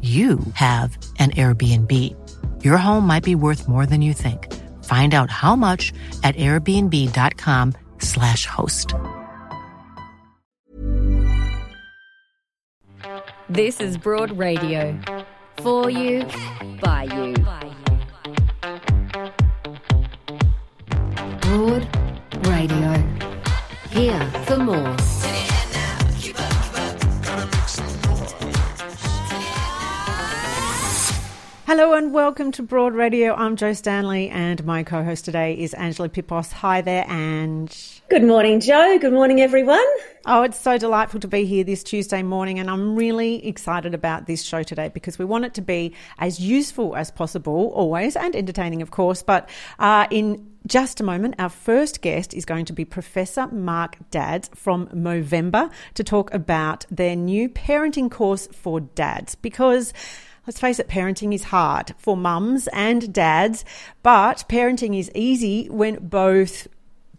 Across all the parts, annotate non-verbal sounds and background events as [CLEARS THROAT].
you have an Airbnb. Your home might be worth more than you think. Find out how much at airbnb.com/slash host. This is Broad Radio. For you, by you. Broad Radio. Here for more. Hello and welcome to Broad Radio. I'm Joe Stanley and my co host today is Angela Pippos. Hi there, Ange. Good morning, Joe. Good morning, everyone. Oh, it's so delightful to be here this Tuesday morning, and I'm really excited about this show today because we want it to be as useful as possible, always, and entertaining, of course. But uh, in just a moment, our first guest is going to be Professor Mark Dadds from Movember to talk about their new parenting course for dads because let's face it, parenting is hard for mums and dads, but parenting is easy when both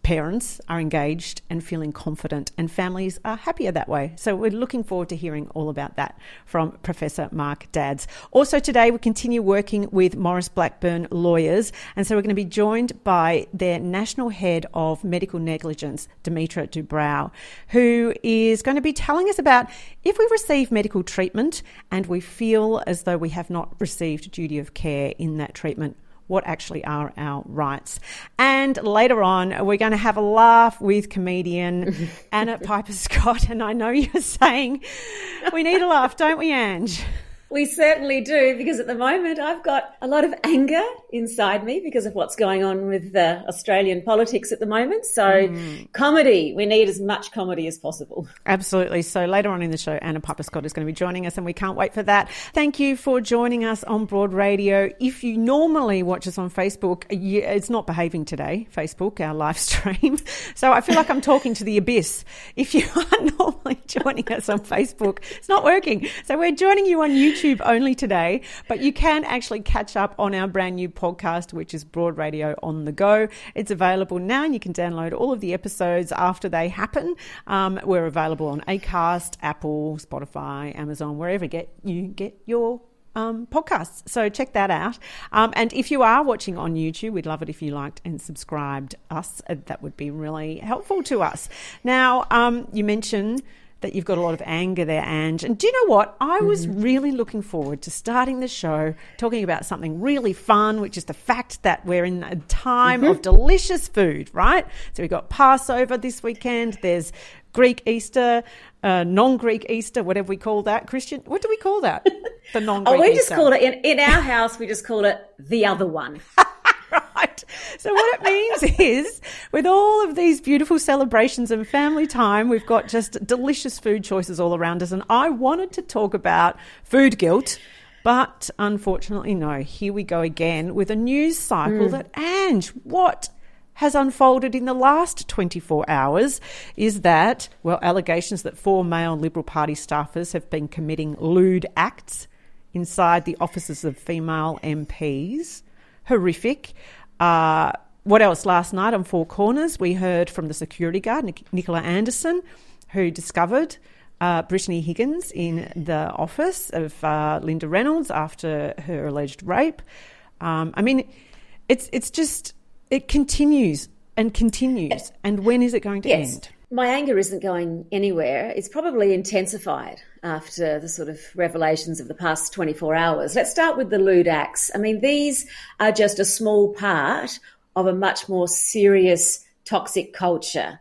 parents are engaged and feeling confident, and families are happier that way. So, we're looking forward to hearing all about that from Professor Mark Dadds. Also, today we continue working with Maurice Blackburn lawyers, and so we're going to be joined by their National Head of Medical Negligence, Dimitra Dubrow, who is going to be telling us about if we receive medical treatment and we feel as though we have not received duty of care in that treatment what actually are our rights. And later on, we're going to have a laugh with comedian [LAUGHS] Anna Piper Scott. And I know you're saying we need a laugh, don't we, Ange? We certainly do, because at the moment I've got a lot of anger inside me because of what's going on with uh, Australian politics at the moment. So, mm. comedy, we need as much comedy as possible. Absolutely. So, later on in the show, Anna Piper Scott is going to be joining us, and we can't wait for that. Thank you for joining us on Broad Radio. If you normally watch us on Facebook, it's not behaving today, Facebook, our live [LAUGHS] stream. So, I feel like I'm talking to the abyss. If you [LAUGHS] are normally joining us on Facebook, it's not working. So, we're joining you on YouTube YouTube only today, but you can actually catch up on our brand new podcast, which is Broad Radio on the Go. It's available now, and you can download all of the episodes after they happen. Um, we're available on Acast, Apple, Spotify, Amazon, wherever get you get your um, podcasts. So check that out. Um, and if you are watching on YouTube, we'd love it if you liked and subscribed us. That would be really helpful to us. Now, um, you mentioned that you've got a lot of anger there, Ange. And do you know what? I was mm-hmm. really looking forward to starting the show talking about something really fun, which is the fact that we're in a time mm-hmm. of delicious food, right? So we've got Passover this weekend. There's Greek Easter, uh, non-Greek Easter, whatever we call that. Christian, what do we call that? [LAUGHS] The non-Greek. oh, we just call it in, in our house. We just call it the other one. [LAUGHS] right. So what it means [LAUGHS] is, with all of these beautiful celebrations and family time, we've got just delicious food choices all around us. And I wanted to talk about food guilt. But unfortunately, no. Here we go again with a news cycle mm. that, Ange, what has unfolded in the last 24 hours is that, well, allegations that four male Liberal Party staffers have been committing lewd acts inside the offices of female MPs. Horrific. Uh, what else? Last night on Four Corners, we heard from the security guard, Nic- Nicola Anderson, who discovered uh, Brittany Higgins in the office of uh, Linda Reynolds after her alleged rape. Um, I mean, it's it's just it continues and continues. And when is it going to Yes. end? My anger isn't going anywhere. It's probably intensified after the sort of revelations of the past 24 hours. Let's start with the lewd acts. I mean, these are just a small part of a much more serious toxic culture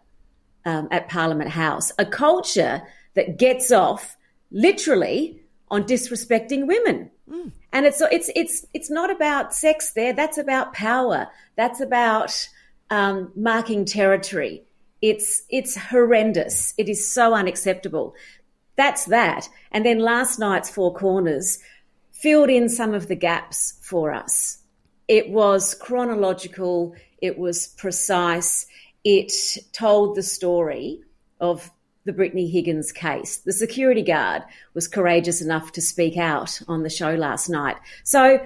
um, at Parliament House, a culture that gets off literally on disrespecting women. And it's it's it's it's not about sex there. That's about power. That's about um, marking territory. It's it's horrendous. It is so unacceptable. That's that. And then last night's Four Corners filled in some of the gaps for us. It was chronological. It was precise. It told the story of the Brittany Higgins case. The security guard was courageous enough to speak out on the show last night. So,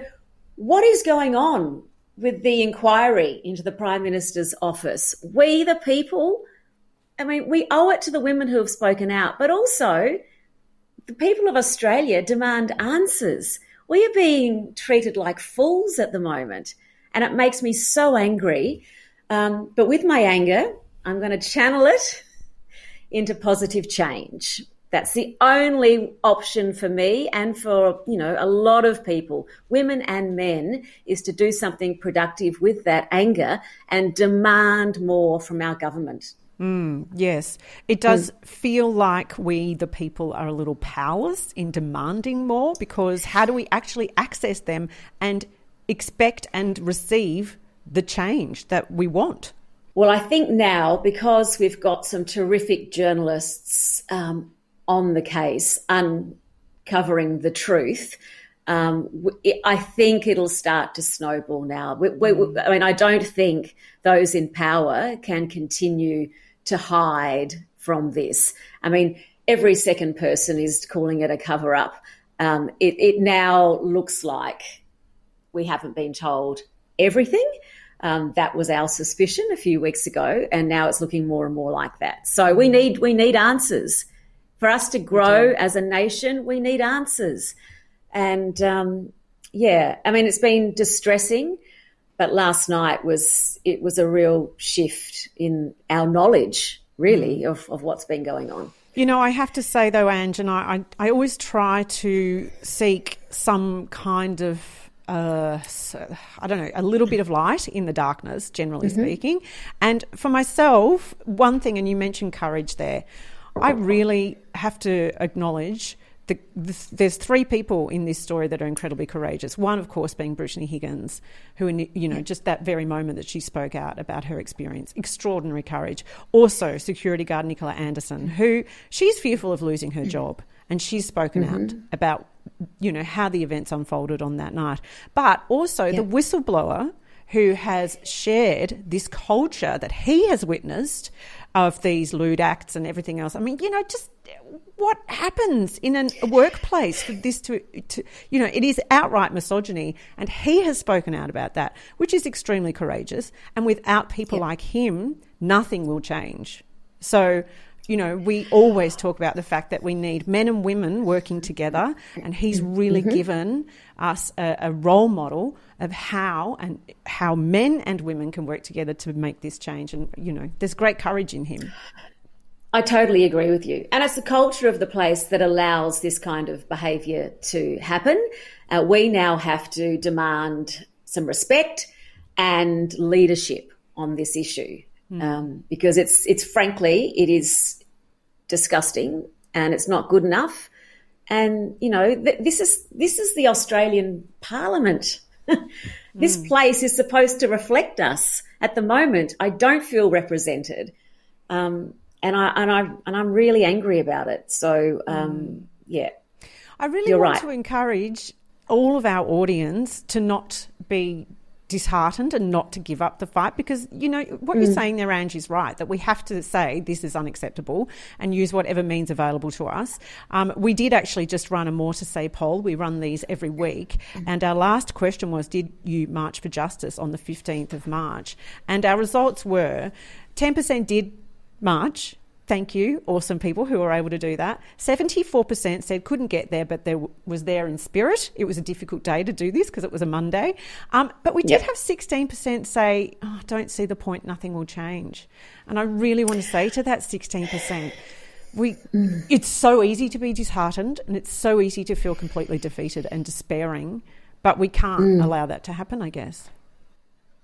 what is going on with the inquiry into the Prime Minister's office? We, the people, I mean, we owe it to the women who have spoken out, but also the people of Australia demand answers. We are being treated like fools at the moment, and it makes me so angry. Um, but with my anger, I'm going to channel it into positive change. That's the only option for me and for, you know, a lot of people, women and men, is to do something productive with that anger and demand more from our government. Yes, it does feel like we, the people, are a little powerless in demanding more because how do we actually access them and expect and receive the change that we want? Well, I think now, because we've got some terrific journalists um, on the case uncovering the truth, um, I think it'll start to snowball now. We, we, I mean, I don't think those in power can continue to hide from this. I mean, every second person is calling it a cover up. Um, it, it now looks like we haven't been told everything. Um, that was our suspicion a few weeks ago, and now it's looking more and more like that. So we need we need answers for us to grow as a nation. We need answers, and um, yeah, I mean it's been distressing, but last night was it was a real shift in our knowledge, really, of, of what's been going on. You know, I have to say though, Ange, and I, I, I always try to seek some kind of, uh, so- I don't know, a little bit of light in the darkness, generally speaking. And for myself, one thing, and you mentioned courage there, I really have to acknowledge. The, the, there's three people in this story that are incredibly courageous. One, of course, being Brittany Higgins, who, in, you know, just that very moment that she spoke out about her experience, extraordinary courage. Also, security guard Nicola Anderson, who she's fearful of losing her mm. job, and she's spoken mm-hmm. out about, you know, how the events unfolded on that night. But also the whistleblower who has shared this culture that he has witnessed of these lewd acts and everything else. I mean, you know, just what happens in an- a workplace for this to, to, you know, it is outright misogyny, and he has spoken out about that, which is extremely courageous. And without people like him, nothing will change. So, you know, we always talk about the fact that we need men and women working together, and he's really mm-hmm. given us a, a role model of how and how men and women can work together to make this change. And you know, there's great courage in him. I totally agree with you. And it's the culture of the place that allows this kind of behaviour to happen. Uh, we now have to demand some respect and leadership on this issue um, because it's it's frankly it is disgusting and it's not good enough. And you know th- this is this is the Australian Parliament. [LAUGHS] this place is supposed to reflect us. At the moment, I don't feel represented. Um, and I and I and I'm really angry about it. So um, yeah, I really You're want right. to encourage all of our audience to not be disheartened and not to give up the fight because you know what you're saying there Ange is right that we have to say this is unacceptable and use whatever means available to us. Um, we did actually just run a more to say poll. We run these every week. And our last question was did you march for justice on the 15th of March? And our results were 10% did march Thank you, awesome people who were able to do that. 74% said couldn't get there, but there was there in spirit. It was a difficult day to do this because it was a Monday. Um, but we did Yep. have 16% say, oh, don't see the point, nothing will change. And I really want to say to that 16%, we, it's so easy to be disheartened and it's so easy to feel completely defeated and despairing, but we can't allow that to happen, I guess.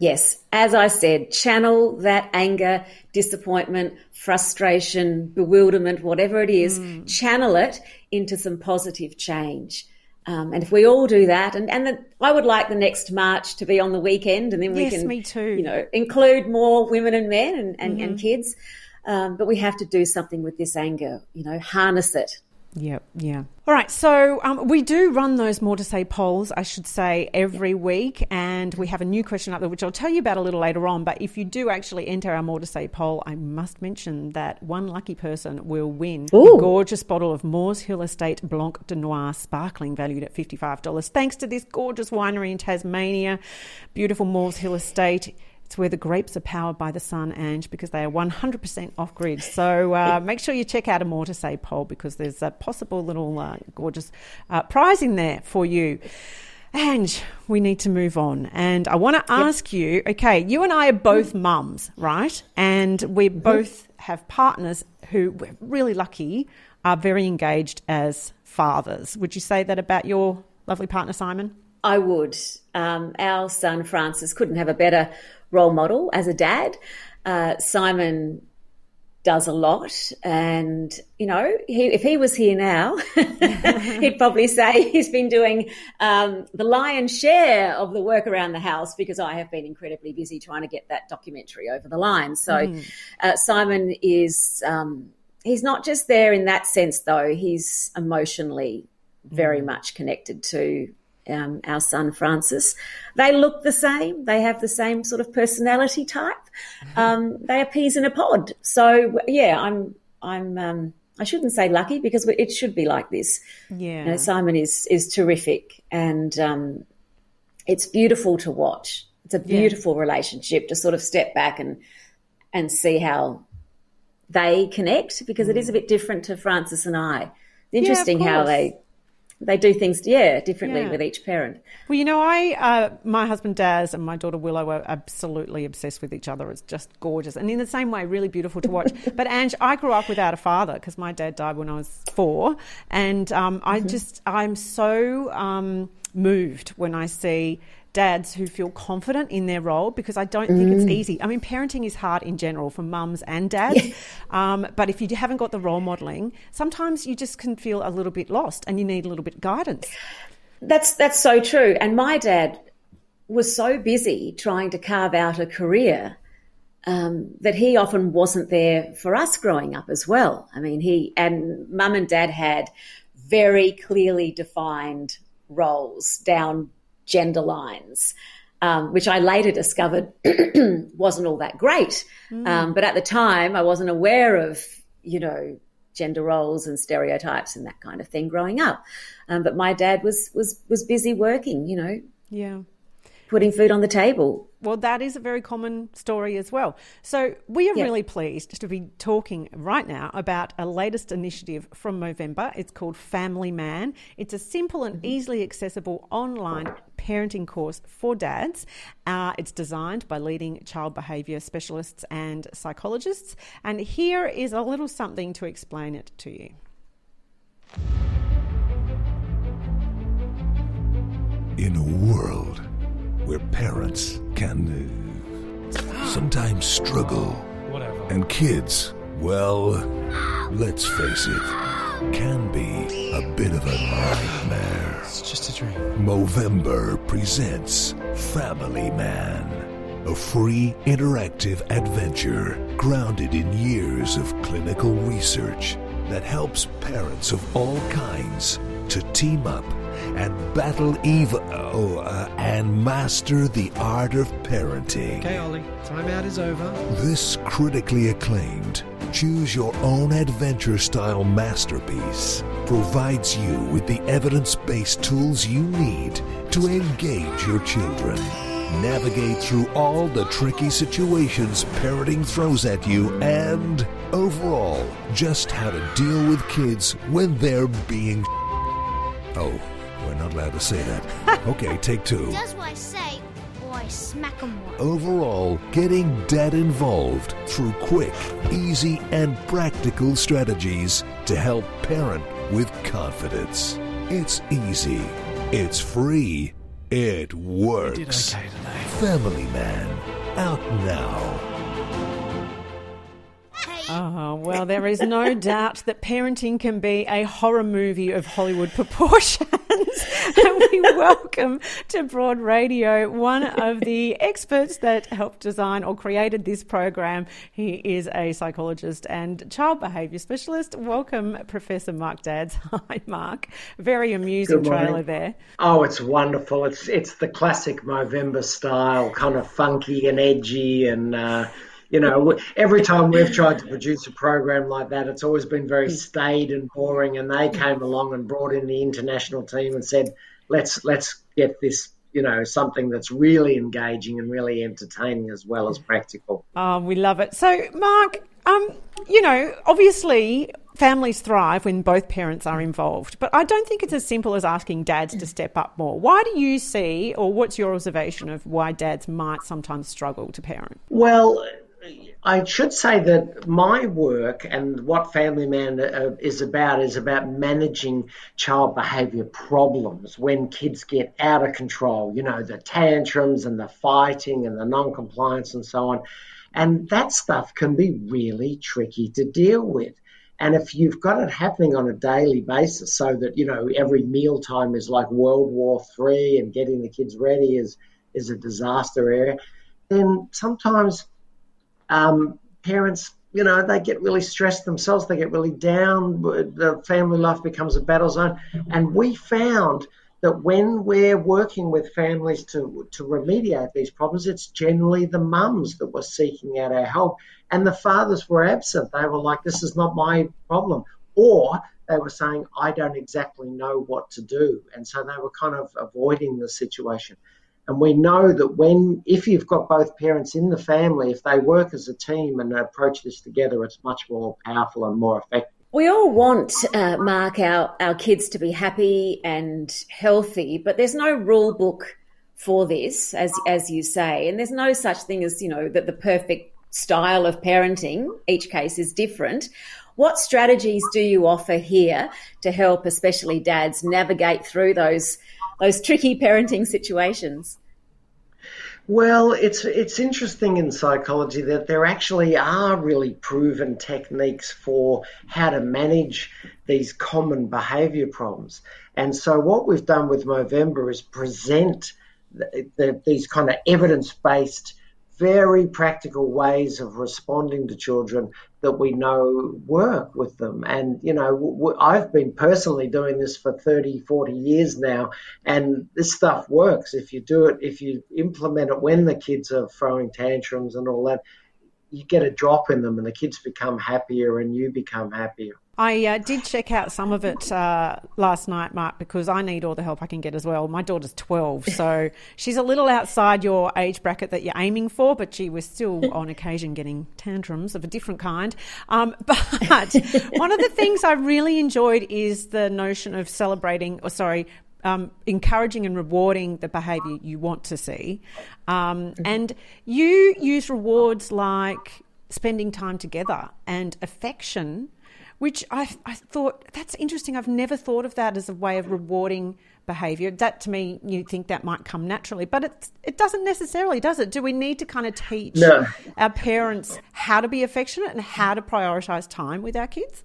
Yes, as I said, channel that anger, disappointment, frustration, bewilderment, whatever it is, channel it into some positive change. Um, and if we all do that, and, and the, I would like the next march to be on the weekend, and then we Yes, can, me too. you know, include more women and men and, and, and kids. Um, but we have to do something with this anger, you know, harness it. Yep, yeah. All right, so um, we do run those more to say polls, I should say, every week, and we have a new question up there, which I'll tell you about a little later on. But if you do actually enter our more to say poll, I must mention that one lucky person will win Ooh. a gorgeous bottle of Moores Hill Estate Blanc de Noir, sparkling, valued at fifty-five dollars. Thanks to this gorgeous winery in Tasmania, beautiful Moores Hill Estate. It's where the grapes are powered by the sun, Ange, because they are 100% off grid. So uh, [LAUGHS] make sure you check out a more to say poll because there's a possible little uh, gorgeous uh, prize in there for you. Ange, we need to move on. And I want to ask you okay, you and I are both mums, right? And we both have partners who we're really lucky are very engaged as fathers. Would you say that about your lovely partner, Simon? I would. Um, our son Francis couldn't have a better role model as a dad. Uh, Simon does a lot, and you know, he, if he was here now, [LAUGHS] he'd probably say he's been doing um, the lion's share of the work around the house because I have been incredibly busy trying to get that documentary over the line. So, uh, Simon is. Um, he's not just there in that sense, though. He's emotionally very much connected to um, our son Francis. They look the same. They have the same sort of personality type. Um, they are peas in a pod. So yeah, I'm I'm um, I shouldn't say lucky because it should be like this. Yeah. You know, Simon is is terrific, and um, it's beautiful to watch. It's a beautiful relationship to sort of step back and and see how they connect because it is a bit different to Francis and I. Interesting how they they do things, yeah, differently Yeah. with each parent. Well, you know, I, uh, my husband Daz and my daughter Willow are absolutely obsessed with each other. It's just gorgeous. And in the same way, really beautiful to watch. [LAUGHS] but Ange, I grew up without a father because my dad died when I was four. And um, I just, I'm so um, moved when I see dads who feel confident in their role because I don't think it's easy. I mean, parenting is hard in general for mums and dads. Um, but if you haven't got the role modelling, sometimes you just can feel a little bit lost and you need a little bit of guidance. That's that's so true. And my dad was so busy trying to carve out a career um, that he often wasn't there for us growing up as well. I mean, he and mum and dad had very clearly defined roles down gender lines. Um, which I later discovered [CLEARS THROAT] wasn't all that great. Um, but at the time, I wasn't aware of, you know, gender roles and stereotypes and that kind of thing growing up. Um, but my dad was was was busy working, you know, Yeah. Putting food on the table. Well, that is a very common story as well. So, we are Yeah. really pleased to be talking right now about a latest initiative from Movember. It's called Family Man. It's a simple and easily accessible online parenting course for dads. Uh, it's designed by leading child behaviour specialists and psychologists. And here is a little something to explain it to you. In a world where parents can sometimes struggle, and kids, well, let's face it, can be a bit of a nightmare. It's just a dream. Movember presents Family Man, a free interactive adventure grounded in years of clinical research that helps parents of all kinds to team up and battle evil oh, uh, and master the art of parenting. Okay, Ollie, timeout is over. This critically acclaimed, choose your own adventure style masterpiece provides you with the evidence based tools you need to engage your children. navigate through all the tricky situations parenting throws at you, and overall, just how to deal with kids when they're being. Oh, we're not allowed to say that. [LAUGHS] Okay, take two. Does what I say, or I smack 'em one. Overall, getting dad involved through quick, easy, and practical strategies to help parent with confidence. It's easy. It's free. It works. Family Man. Out now. Oh, well, there is no doubt that parenting can be a horror movie of Hollywood proportions. [LAUGHS] and we welcome to Broad Radio one of the experts that helped design or created this program. He is a psychologist and child behaviour specialist. Welcome, Professor Mark Dadds. [LAUGHS] Hi, Mark. Very amusing trailer there. Oh, it's wonderful. It's it's the classic Movember style, kind of funky and edgy and. Uh, you know, every time we've tried to produce a program like that, it's always been very staid and boring. And they came along and brought in the international team and said, "Let's let's get this." You know, something that's really engaging and really entertaining as well as practical. Oh, we love it. So, Mark, um, you know, obviously families thrive when both parents are involved, but I don't think it's as simple as asking dads to step up more. Why do you see, or what's your observation of why dads might sometimes struggle to parent? Well, I should say that my work and what Family Man uh, is about is about managing child behavior problems when kids get out of control, you know, the tantrums and the fighting and the non compliance and so on. And that stuff can be really tricky to deal with. And if you've got it happening on a daily basis, so that, you know, every mealtime is like World War Three and getting the kids ready is, is a disaster area, then sometimes um, parents, you know, they get really stressed themselves. They get really down. The family life becomes a battle zone. And we found that when we're working with families to, to remediate these problems, it's generally the mums that were seeking out our help. And the fathers were absent. They were like, this is not my problem. Or they were saying, I don't exactly know what to do. And so they were kind of avoiding the situation. And we know that when, if you've got both parents in the family, if they work as a team and approach this together, it's much more powerful and more effective. We all want, uh, Mark, our, our kids to be happy and healthy, but there's no rule book for this, as, as you say. And there's no such thing as, you know, that the perfect style of parenting, each case is different. What strategies do you offer here to help, especially dads, navigate through those those tricky parenting situations? Well, it's it's interesting in psychology that there actually are really proven techniques for how to manage these common behavior problems. And so what we've done with Movember is present the, the, these kind of evidence-based very practical ways of responding to children that we know work with them. And, you know, I've been personally doing this for 30, 40 years now, and this stuff works. If you do it, if you implement it when the kids are throwing tantrums and all that, you get a drop in them and the kids become happier and you become happier. I uh, did check out some of it uh, last night, Mark, because I need all the help I can get as well. My daughter's 12, so [LAUGHS] she's a little outside your age bracket that you're aiming for, but she was still on occasion getting tantrums of a different kind. Um, [LAUGHS] but one of the things I really enjoyed is the notion of celebrating, or sorry, um, encouraging and rewarding the behaviour you want to see. Um, mm-hmm. And you use rewards like spending time together and affection which I, I thought that's interesting. I've never thought of that as a way of rewarding behaviour. That to me, you think that might come naturally, but it it doesn't necessarily, does it? Do we need to kind of teach no. our parents how to be affectionate and how to prioritise time with our kids?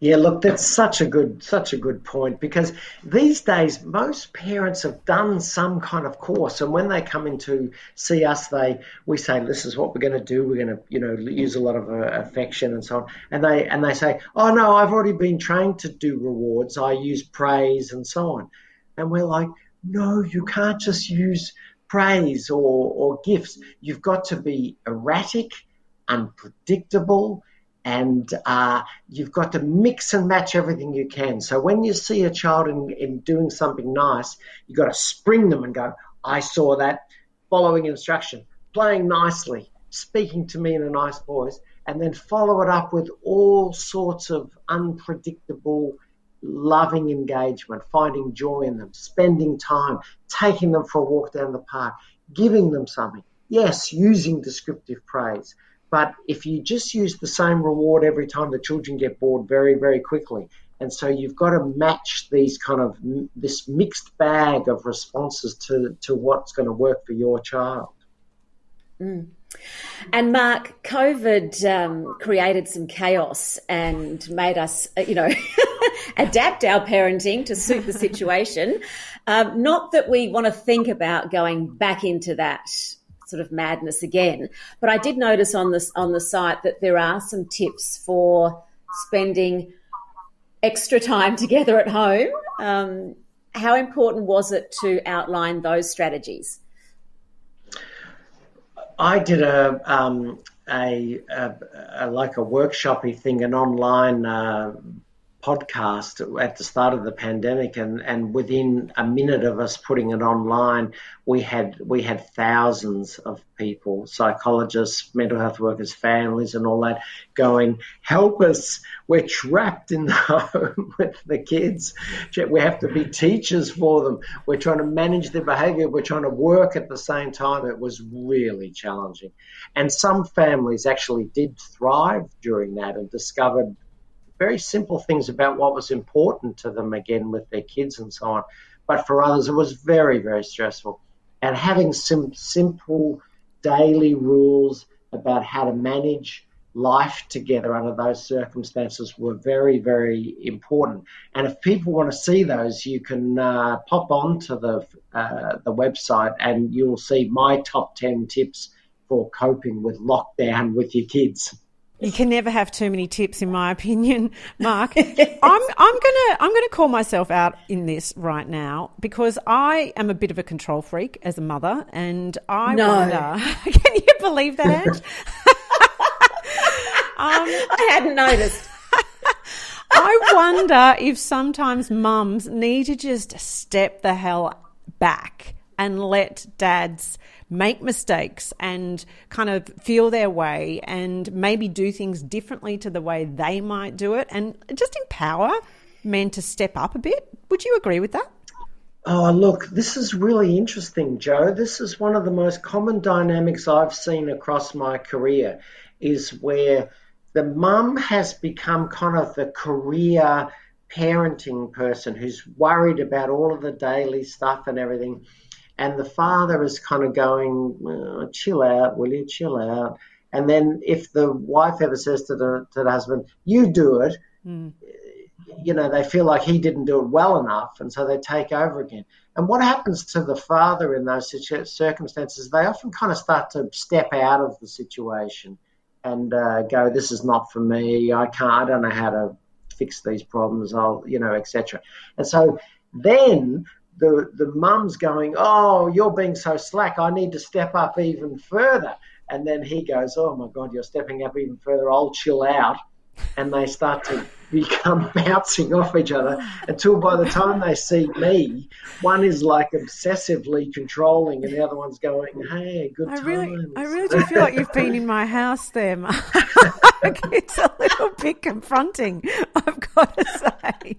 Yeah, look, that's such a good such a good point because these days most parents have done some kind of course, and when they come in to see us, they we say this is what we're going to do. We're going to you know use a lot of uh, affection and so on, and they and they say, oh no, I've already been trained to do rewards. I use praise and so on, and we're like, no, you can't just use praise or or gifts. You've got to be erratic, unpredictable and uh, you've got to mix and match everything you can. So when you see a child in, in doing something nice, you've got to spring them and go, I saw that. following instruction, playing nicely, speaking to me in a nice voice, and then follow it up with all sorts of unpredictable, loving engagement, finding joy in them, spending time, taking them for a walk down the park, giving them something. Yes, using descriptive praise. But if you just use the same reward every time, the children get bored very, very quickly. And so you've got to match these kind of this mixed bag of responses to, to what's going to work for your child. Mm. And Mark, COVID um, created some chaos and made us, uh, you know, [LAUGHS] adapt our parenting to suit the situation. [LAUGHS] Um, not that we want to think about going back into that sort of madness again, but I did notice on this on the site that there are some tips for spending extra time [LAUGHS] together at home. Um, how important was it to outline those strategies? I did a, um, a, a, a, like a workshopy thing, an online uh, podcast at the start of the pandemic, and, and within a minute of us putting it online, we had we had thousands of people, psychologists, mental health workers, families, and all that, going, "Help us! We're trapped in the [LAUGHS] home with the kids. We have to be teachers for them. We're trying to manage their behaviour. We're trying to work at the same time." It was really challenging, and some families actually did thrive during that and discovered very simple things about what was important to them again with their kids and so on. But for others, it was very, very stressful. And having some simple daily rules about how to manage life together under those circumstances were very, very important. And if people want to see those, you can uh, pop on to the, uh, the website and you'll see my top 10 tips for coping with lockdown with your kids. You can never have too many tips, in my opinion, [LAUGHS] Mark. I'm I'm gonna I'm gonna call myself out in this right now because I am a bit of a control freak as a mother, and I no. wonder. [LAUGHS] Can you believe that, [LAUGHS] um, I hadn't noticed. I wonder if sometimes mums need to just step the hell back and let dads make mistakes and kind of feel their way and maybe do things differently to the way they might do it and just empower men to step up a bit. Would you agree with that? Oh, look, this is really interesting, Joe. This is one of the most common dynamics I've seen across my career is where the mum has become kind of the career parenting person who's worried about all of the daily stuff and everything and the father is kind of going, oh, "Chill out, will you? Chill out." And then if the wife ever says to the to the husband, "You do it," mm. you know, they feel like he didn't do it well enough, and so they take over again. And what happens to the father in those circumstances? They often kind of start to step out of the situation and uh, go, "This is not for me. I can't. I don't know how to fix these problems. I'll, you know, etc." And so then the the mum's going, "Oh, you're being so slack. I need to step up even further." And then he goes, "Oh my God, you're stepping up even further. I'll chill out." And they start to [LAUGHS] become [LAUGHS] bouncing off each other until by the time they see me, one is like obsessively controlling, and the other one's going, "Hey, good I really, I really do feel like you've been in my house there, Mark. [LAUGHS] it's a little bit confronting, I've got to say.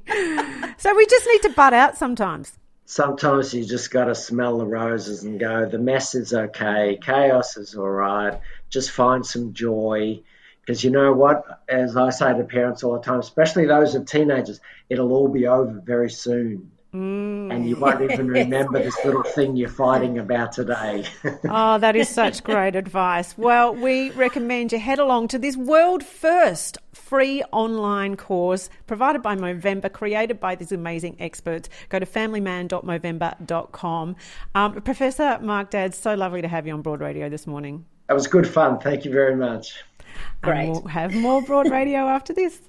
So we just need to butt out sometimes sometimes you just got to smell the roses and go, the mess is okay, chaos is all right, just find some joy. Because you know what, as I say to parents all the time, especially those of teenagers, it'll all be over very soon. Mm. And you won't even [LAUGHS] remember this little thing you're fighting about today. [LAUGHS] oh, that is such great advice. Well, we recommend you head along to this world first free online course provided by Movember, created by these amazing experts. Go to familyman.movember.com. Um, Professor Mark Dadds, so lovely to have you on Broad Radio this morning. That was good fun. Thank you very much. Great. And we'll have more Broad Radio after this.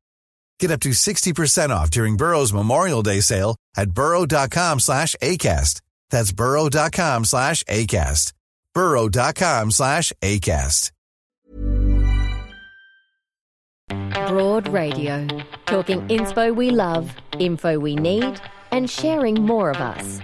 Get up to 60% off during Burrow's Memorial Day sale at burrow.com slash ACAST. That's burrow.com slash ACAST. burrow.com slash ACAST. Broad Radio. Talking inspo we love, info we need, and sharing more of us.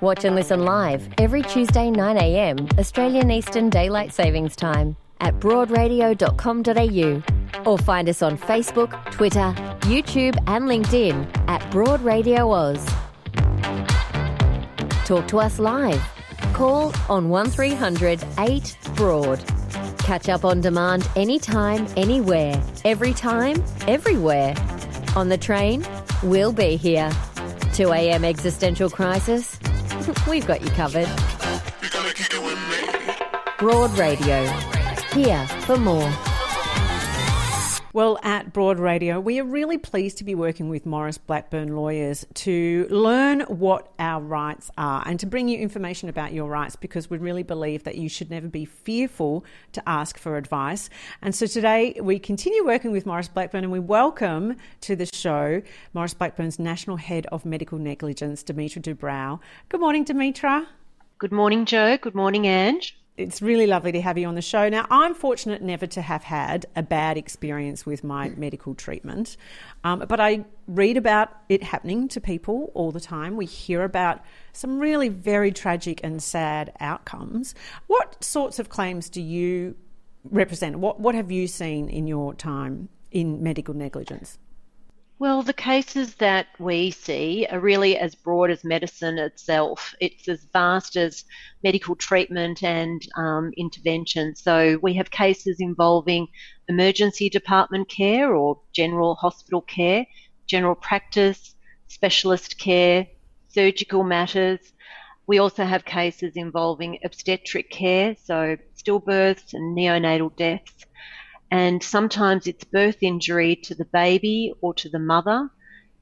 Watch and listen live every Tuesday 9am Australian Eastern Daylight Savings Time at broadradio.com.au or find us on Facebook, Twitter, YouTube, and LinkedIn at Broad Radio Oz. Talk to us live. Call on 1300 8 Broad. Catch up on demand anytime, anywhere, every time, everywhere. On the train, we'll be here. 2 a.m. existential crisis? [LAUGHS] We've got you covered. Broad Radio here for more. Well, at Broad Radio, we are really pleased to be working with Maurice Blackburn lawyers to learn what our rights are and to bring you information about your rights because we really believe that you should never be fearful to ask for advice. And so today we continue working with Maurice Blackburn and we welcome to the show Maurice Blackburn's National Head of Medical Negligence, Dimitra Dubrow. Good morning, Dimitra. Good morning, Joe. Good morning, Ange it's really lovely to have you on the show. Now, I'm fortunate never to have had a bad experience with my medical treatment, um, but I read about it happening to people all the time. We hear about some really very tragic and sad outcomes. What sorts of claims do you represent? What, what have you seen in your time in medical negligence? Well, the cases that we see are really as broad as medicine itself. It's as vast as medical treatment and um, intervention. So we have cases involving emergency department care or general hospital care, general practice, specialist care, surgical matters. We also have cases involving obstetric care, so stillbirths and neonatal deaths and sometimes it's birth injury to the baby or to the mother.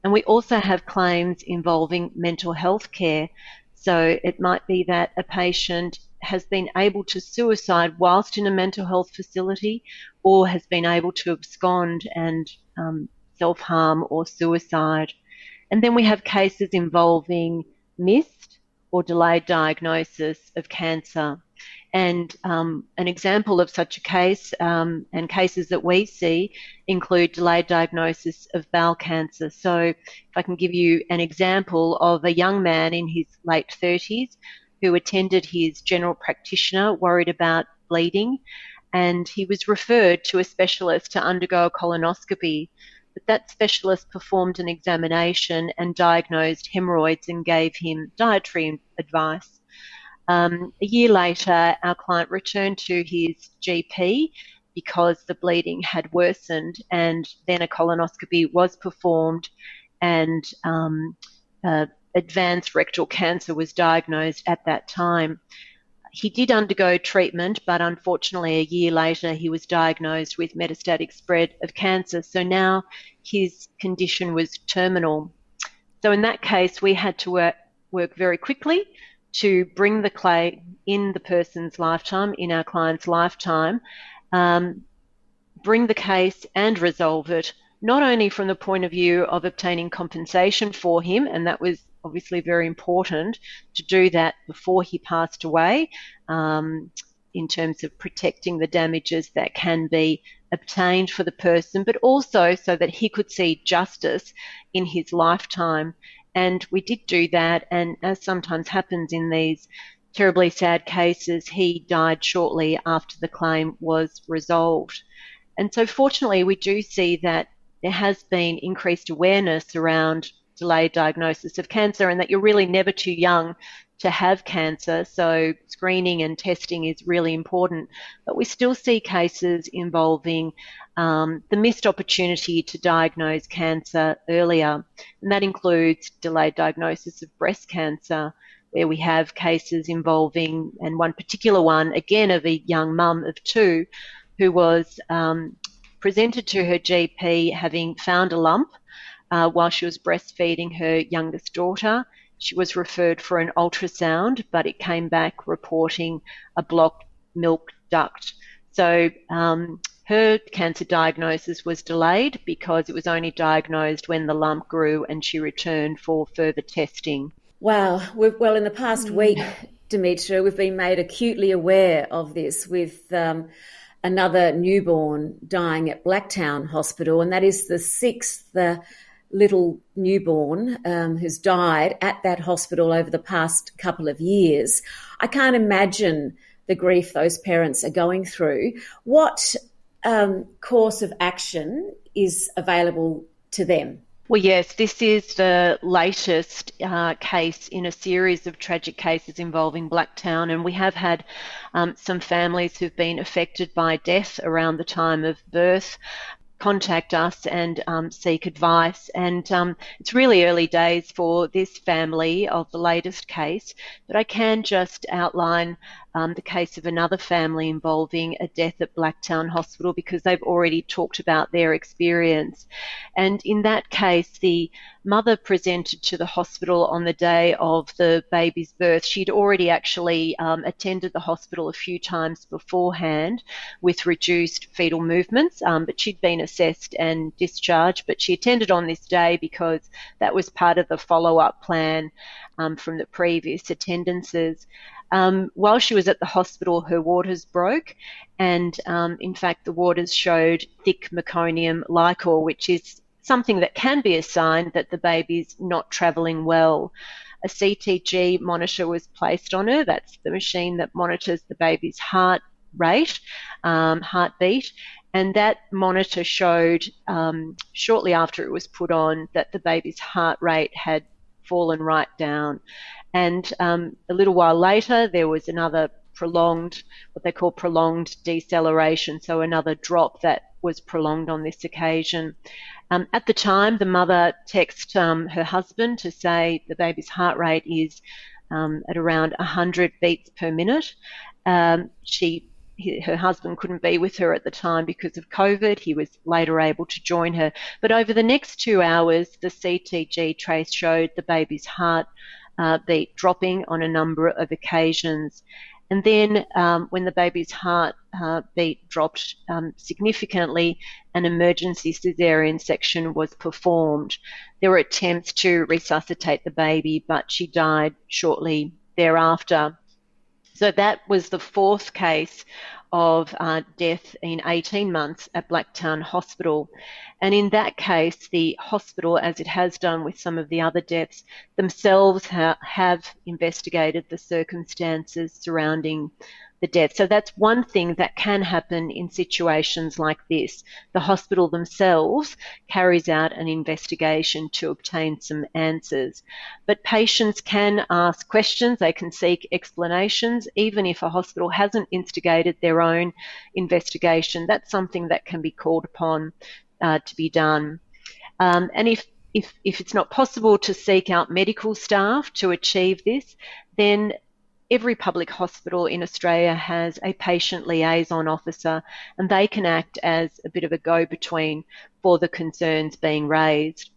And we also have claims involving mental health care. So it might be that a patient has been able to suicide whilst in a mental health facility or has been able to abscond and um, self harm or suicide. And then we have cases involving missed or delayed diagnosis of cancer. And um, an example of such a case um, and cases that we see include delayed diagnosis of bowel cancer. So, if I can give you an example of a young man in his late 30s who attended his general practitioner worried about bleeding, and he was referred to a specialist to undergo a colonoscopy. But that specialist performed an examination and diagnosed hemorrhoids and gave him dietary advice. Um, a year later, our client returned to his GP because the bleeding had worsened, and then a colonoscopy was performed, and um, uh, advanced rectal cancer was diagnosed at that time. He did undergo treatment, but unfortunately, a year later, he was diagnosed with metastatic spread of cancer. So now his condition was terminal. So, in that case, we had to work, work very quickly to bring the clay in the person's lifetime, in our client's lifetime, um, bring the case and resolve it, not only from the point of view of obtaining compensation for him, and that was obviously very important to do that before he passed away. Um, in terms of protecting the damages that can be obtained for the person, but also so that he could see justice in his lifetime and we did do that. And as sometimes happens in these terribly sad cases, he died shortly after the claim was resolved. And so, fortunately, we do see that there has been increased awareness around delayed diagnosis of cancer and that you're really never too young to have cancer. So screening and testing is really important. But we still see cases involving um, the missed opportunity to diagnose cancer earlier. And that includes delayed diagnosis of breast cancer, where we have cases involving, and one particular one, again, of a young mum of two who was um, presented to her GP having found a lump uh, while she was breastfeeding her youngest daughter. She was referred for an ultrasound, but it came back reporting a blocked milk duct. So um, her cancer diagnosis was delayed because it was only diagnosed when the lump grew and she returned for further testing. Wow. well, in the past week, Dimitra, we've been made acutely aware of this with um, another newborn dying at Blacktown Hospital, and that is the sixth uh, little newborn um, who's died at that hospital over the past couple of years. I can't imagine the grief those parents are going through. What um, course of action is available to them? Well, yes, this is the latest uh, case in a series of tragic cases involving Blacktown, and we have had um, some families who've been affected by death around the time of birth contact us and um, seek advice. And um, it's really early days for this family of the latest case, but I can just outline um, the case of another family involving a death at Blacktown Hospital because they've already talked about their experience. And in that case, the mother presented to the hospital on the day of the baby's birth. She'd already actually um, attended the hospital a few times beforehand with reduced fetal movements, um, but she'd been assessed and discharged. But she attended on this day because that was part of the follow up plan um, from the previous attendances. Um, while she was at the hospital, her waters broke, and um, in fact, the waters showed thick meconium liquor, which is something that can be a sign that the baby's not travelling well. A CTG monitor was placed on her. That's the machine that monitors the baby's heart rate, um, heartbeat, and that monitor showed um, shortly after it was put on that the baby's heart rate had fallen right down. And um, a little while later, there was another prolonged, what they call prolonged deceleration, so another drop that was prolonged on this occasion. Um, at the time, the mother texted um, her husband to say the baby's heart rate is um, at around 100 beats per minute. Um, she her husband couldn't be with her at the time because of COVID. He was later able to join her. But over the next two hours, the CTG trace showed the baby's heart uh, beat dropping on a number of occasions. And then, um, when the baby's heart uh, beat dropped um, significantly, an emergency cesarean section was performed. There were attempts to resuscitate the baby, but she died shortly thereafter. So that was the fourth case of uh, death in 18 months at Blacktown Hospital. And in that case, the hospital, as it has done with some of the other deaths, themselves ha- have investigated the circumstances surrounding the death. So that's one thing that can happen in situations like this. The hospital themselves carries out an investigation to obtain some answers. But patients can ask questions, they can seek explanations, even if a hospital hasn't instigated their own investigation. That's something that can be called upon uh, to be done. Um, and if if, if it's not possible to seek out medical staff to achieve this, then every public hospital in Australia has a patient liaison officer, and they can act as a bit of a go between for the concerns being raised.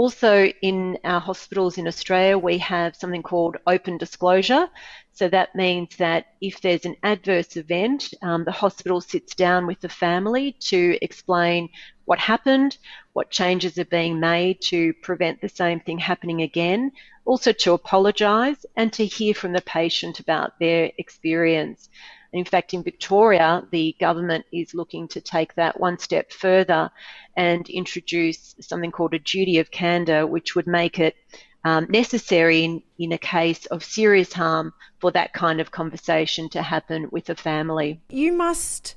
Also, in our hospitals in Australia, we have something called open disclosure. So that means that if there's an adverse event, um, the hospital sits down with the family to explain what happened, what changes are being made to prevent the same thing happening again, also to apologise and to hear from the patient about their experience. In fact, in Victoria, the government is looking to take that one step further and introduce something called a duty of candour, which would make it um, necessary in, in a case of serious harm for that kind of conversation to happen with a family. You must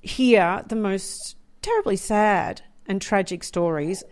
hear the most terribly sad and tragic stories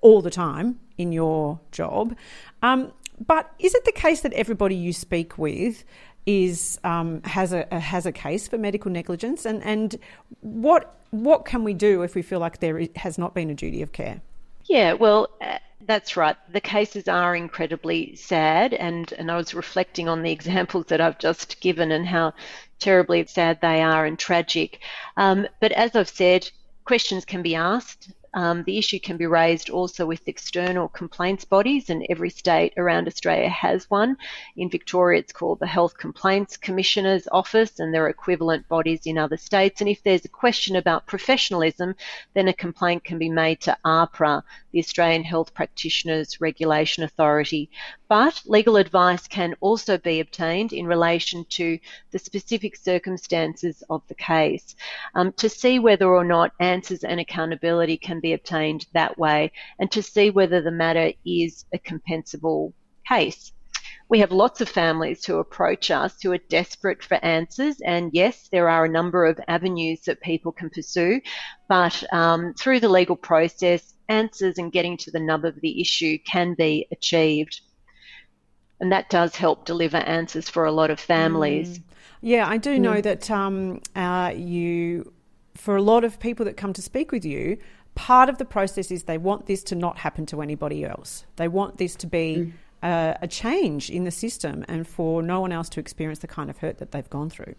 all the time in your job. Um, but is it the case that everybody you speak with is um, has a, has a case for medical negligence, and and what what can we do if we feel like there has not been a duty of care? Yeah, well. Uh, that's right. The cases are incredibly sad, and, and I was reflecting on the examples that I've just given and how terribly sad they are and tragic. Um, but as I've said, questions can be asked um, the issue can be raised also with external complaints bodies, and every state around Australia has one. In Victoria, it's called the Health Complaints Commissioner's Office, and there are equivalent bodies in other states. And if there's a question about professionalism, then a complaint can be made to AHPRA, the Australian Health Practitioners Regulation Authority. But legal advice can also be obtained in relation to the specific circumstances of the case um, to see whether or not answers and accountability can be obtained that way and to see whether the matter is a compensable case we have lots of families who approach us who are desperate for answers. And yes, there are a number of avenues that people can pursue, but um, through the legal process, answers and getting to the nub of the issue can be achieved. And that does help deliver answers for a lot of families. Mm. Yeah, I do know mm. that um, uh, you, for a lot of people that come to speak with you, part of the process is they want this to not happen to anybody else. They want this to be. Mm uh, a change in the system and for no one else to experience the kind of hurt that they've gone through.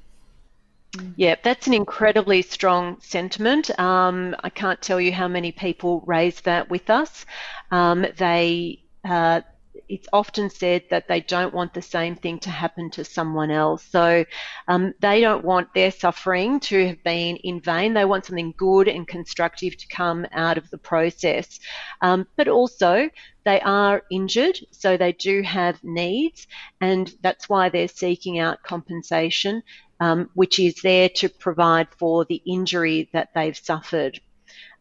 Yeah, that's an incredibly strong sentiment. Um, I can't tell you how many people raise that with us. Um, they uh, it's often said that they don't want the same thing to happen to someone else. So um, they don't want their suffering to have been in vain. They want something good and constructive to come out of the process. Um, but also, they are injured, so they do have needs, and that's why they're seeking out compensation, um, which is there to provide for the injury that they've suffered.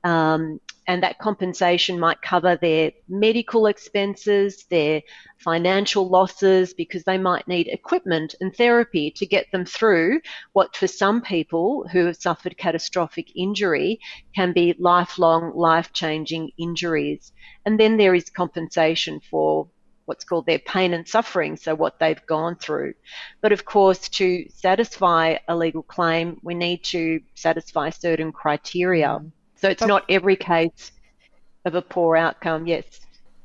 Um, and that compensation might cover their medical expenses, their financial losses, because they might need equipment and therapy to get them through what, for some people who have suffered catastrophic injury, can be lifelong, life changing injuries. And then there is compensation for what's called their pain and suffering, so what they've gone through. But of course, to satisfy a legal claim, we need to satisfy certain criteria. So it's not every case of a poor outcome, yes.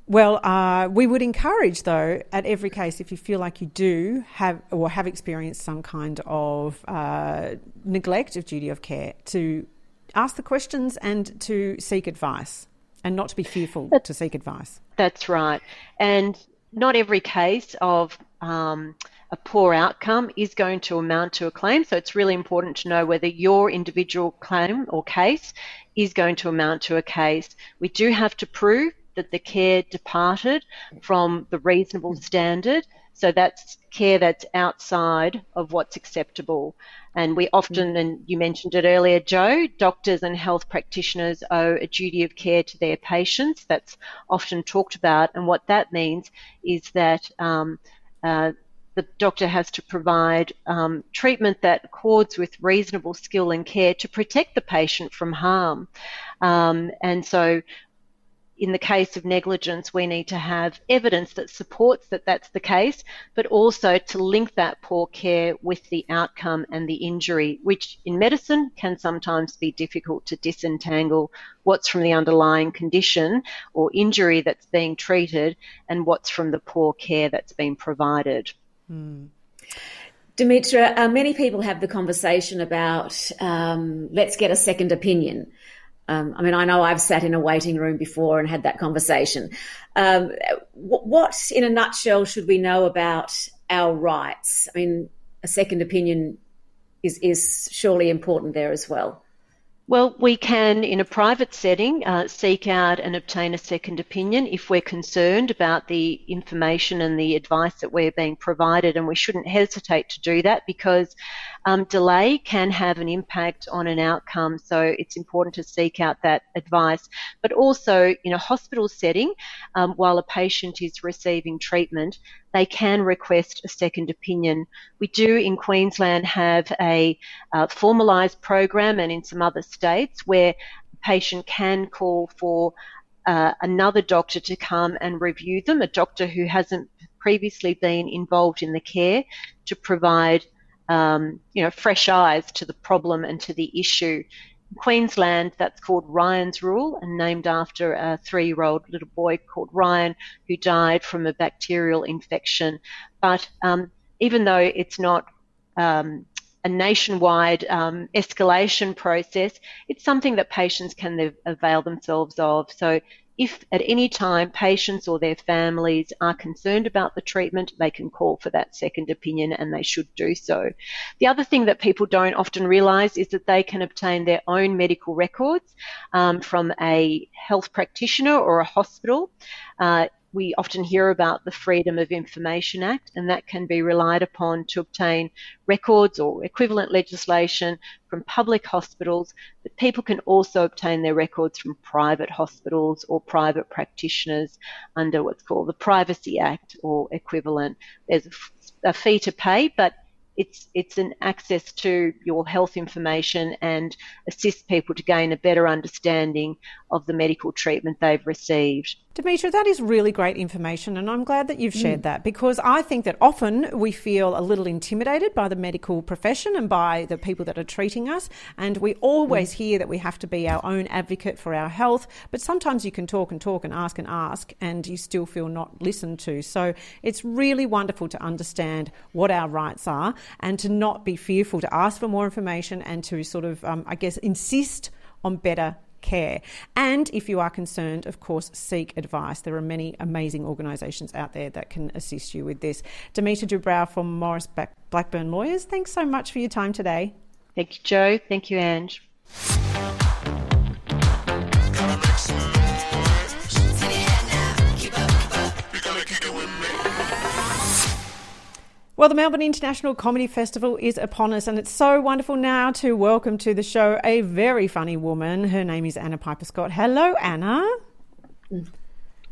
Well, uh, we would encourage, though, at every case, if you feel like you do have or have experienced some kind of uh, neglect of duty of care, to ask the questions and to seek advice and not to be fearful that's, to seek advice. That's right. And not every case of um, a poor outcome is going to amount to a claim. So it's really important to know whether your individual claim or case is going to amount to a case. We do have to prove that the care departed from the reasonable standard. So that's care that's outside of what's acceptable. And we often, and you mentioned it earlier, Joe, doctors and health practitioners owe a duty of care to their patients. That's often talked about. And what that means is that um, uh, the doctor has to provide um, treatment that accords with reasonable skill and care to protect the patient from harm. Um, and so, in the case of negligence, we need to have evidence that supports that that's the case, but also to link that poor care with the outcome and the injury, which in medicine can sometimes be difficult to disentangle what's from the underlying condition or injury that's being treated and what's from the poor care that's been provided. Mm. Dimitra, uh, many people have the conversation about um, let's get a second opinion. Um, I mean, I know I've sat in a waiting room before and had that conversation. Um, what, in a nutshell, should we know about our rights? I mean, a second opinion is, is surely important there as well. Well, we can, in a private setting, uh, seek out and obtain a second opinion if we're concerned about the information and the advice that we're being provided, and we shouldn't hesitate to do that because um, delay can have an impact on an outcome. So it's important to seek out that advice. But also, in a hospital setting, um, while a patient is receiving treatment, they can request a second opinion. We do in Queensland have a uh, formalised program and in some other states where a patient can call for uh, another doctor to come and review them, a doctor who hasn't previously been involved in the care to provide um, you know, fresh eyes to the problem and to the issue. In Queensland, that's called Ryan's Rule and named after a three year old little boy called Ryan who died from a bacterial infection. But um, even though it's not um, a nationwide um, escalation process, it's something that patients can avail themselves of. So if at any time patients or their families are concerned about the treatment, they can call for that second opinion and they should do so. The other thing that people don't often realise is that they can obtain their own medical records um, from a health practitioner or a hospital. Uh, we often hear about the Freedom of Information Act, and that can be relied upon to obtain records or equivalent legislation from public hospitals, but people can also obtain their records from private hospitals or private practitioners under what's called the Privacy Act or equivalent. There's a fee to pay, but it's it's an access to your health information and assists people to gain a better understanding of the medical treatment they've received. Dimitra, that is really great information, and I'm glad that you've shared mm. that because I think that often we feel a little intimidated by the medical profession and by the people that are treating us, and we always mm. hear that we have to be our own advocate for our health, but sometimes you can talk and talk and ask and ask, and you still feel not listened to. So it's really wonderful to understand what our rights are and to not be fearful to ask for more information and to sort of, um, I guess, insist on better care. And if you are concerned, of course, seek advice. There are many amazing organisations out there that can assist you with this. Dimitra Dubrow from Maurice Blackburn Lawyers, thanks so much for your time today. Thank you, Joe. Thank you, Ange. Well, the Melbourne International Comedy Festival is upon us, and it's so wonderful now to welcome to the show a very funny woman. Her name is Anna Piper Scott. Hello, Anna.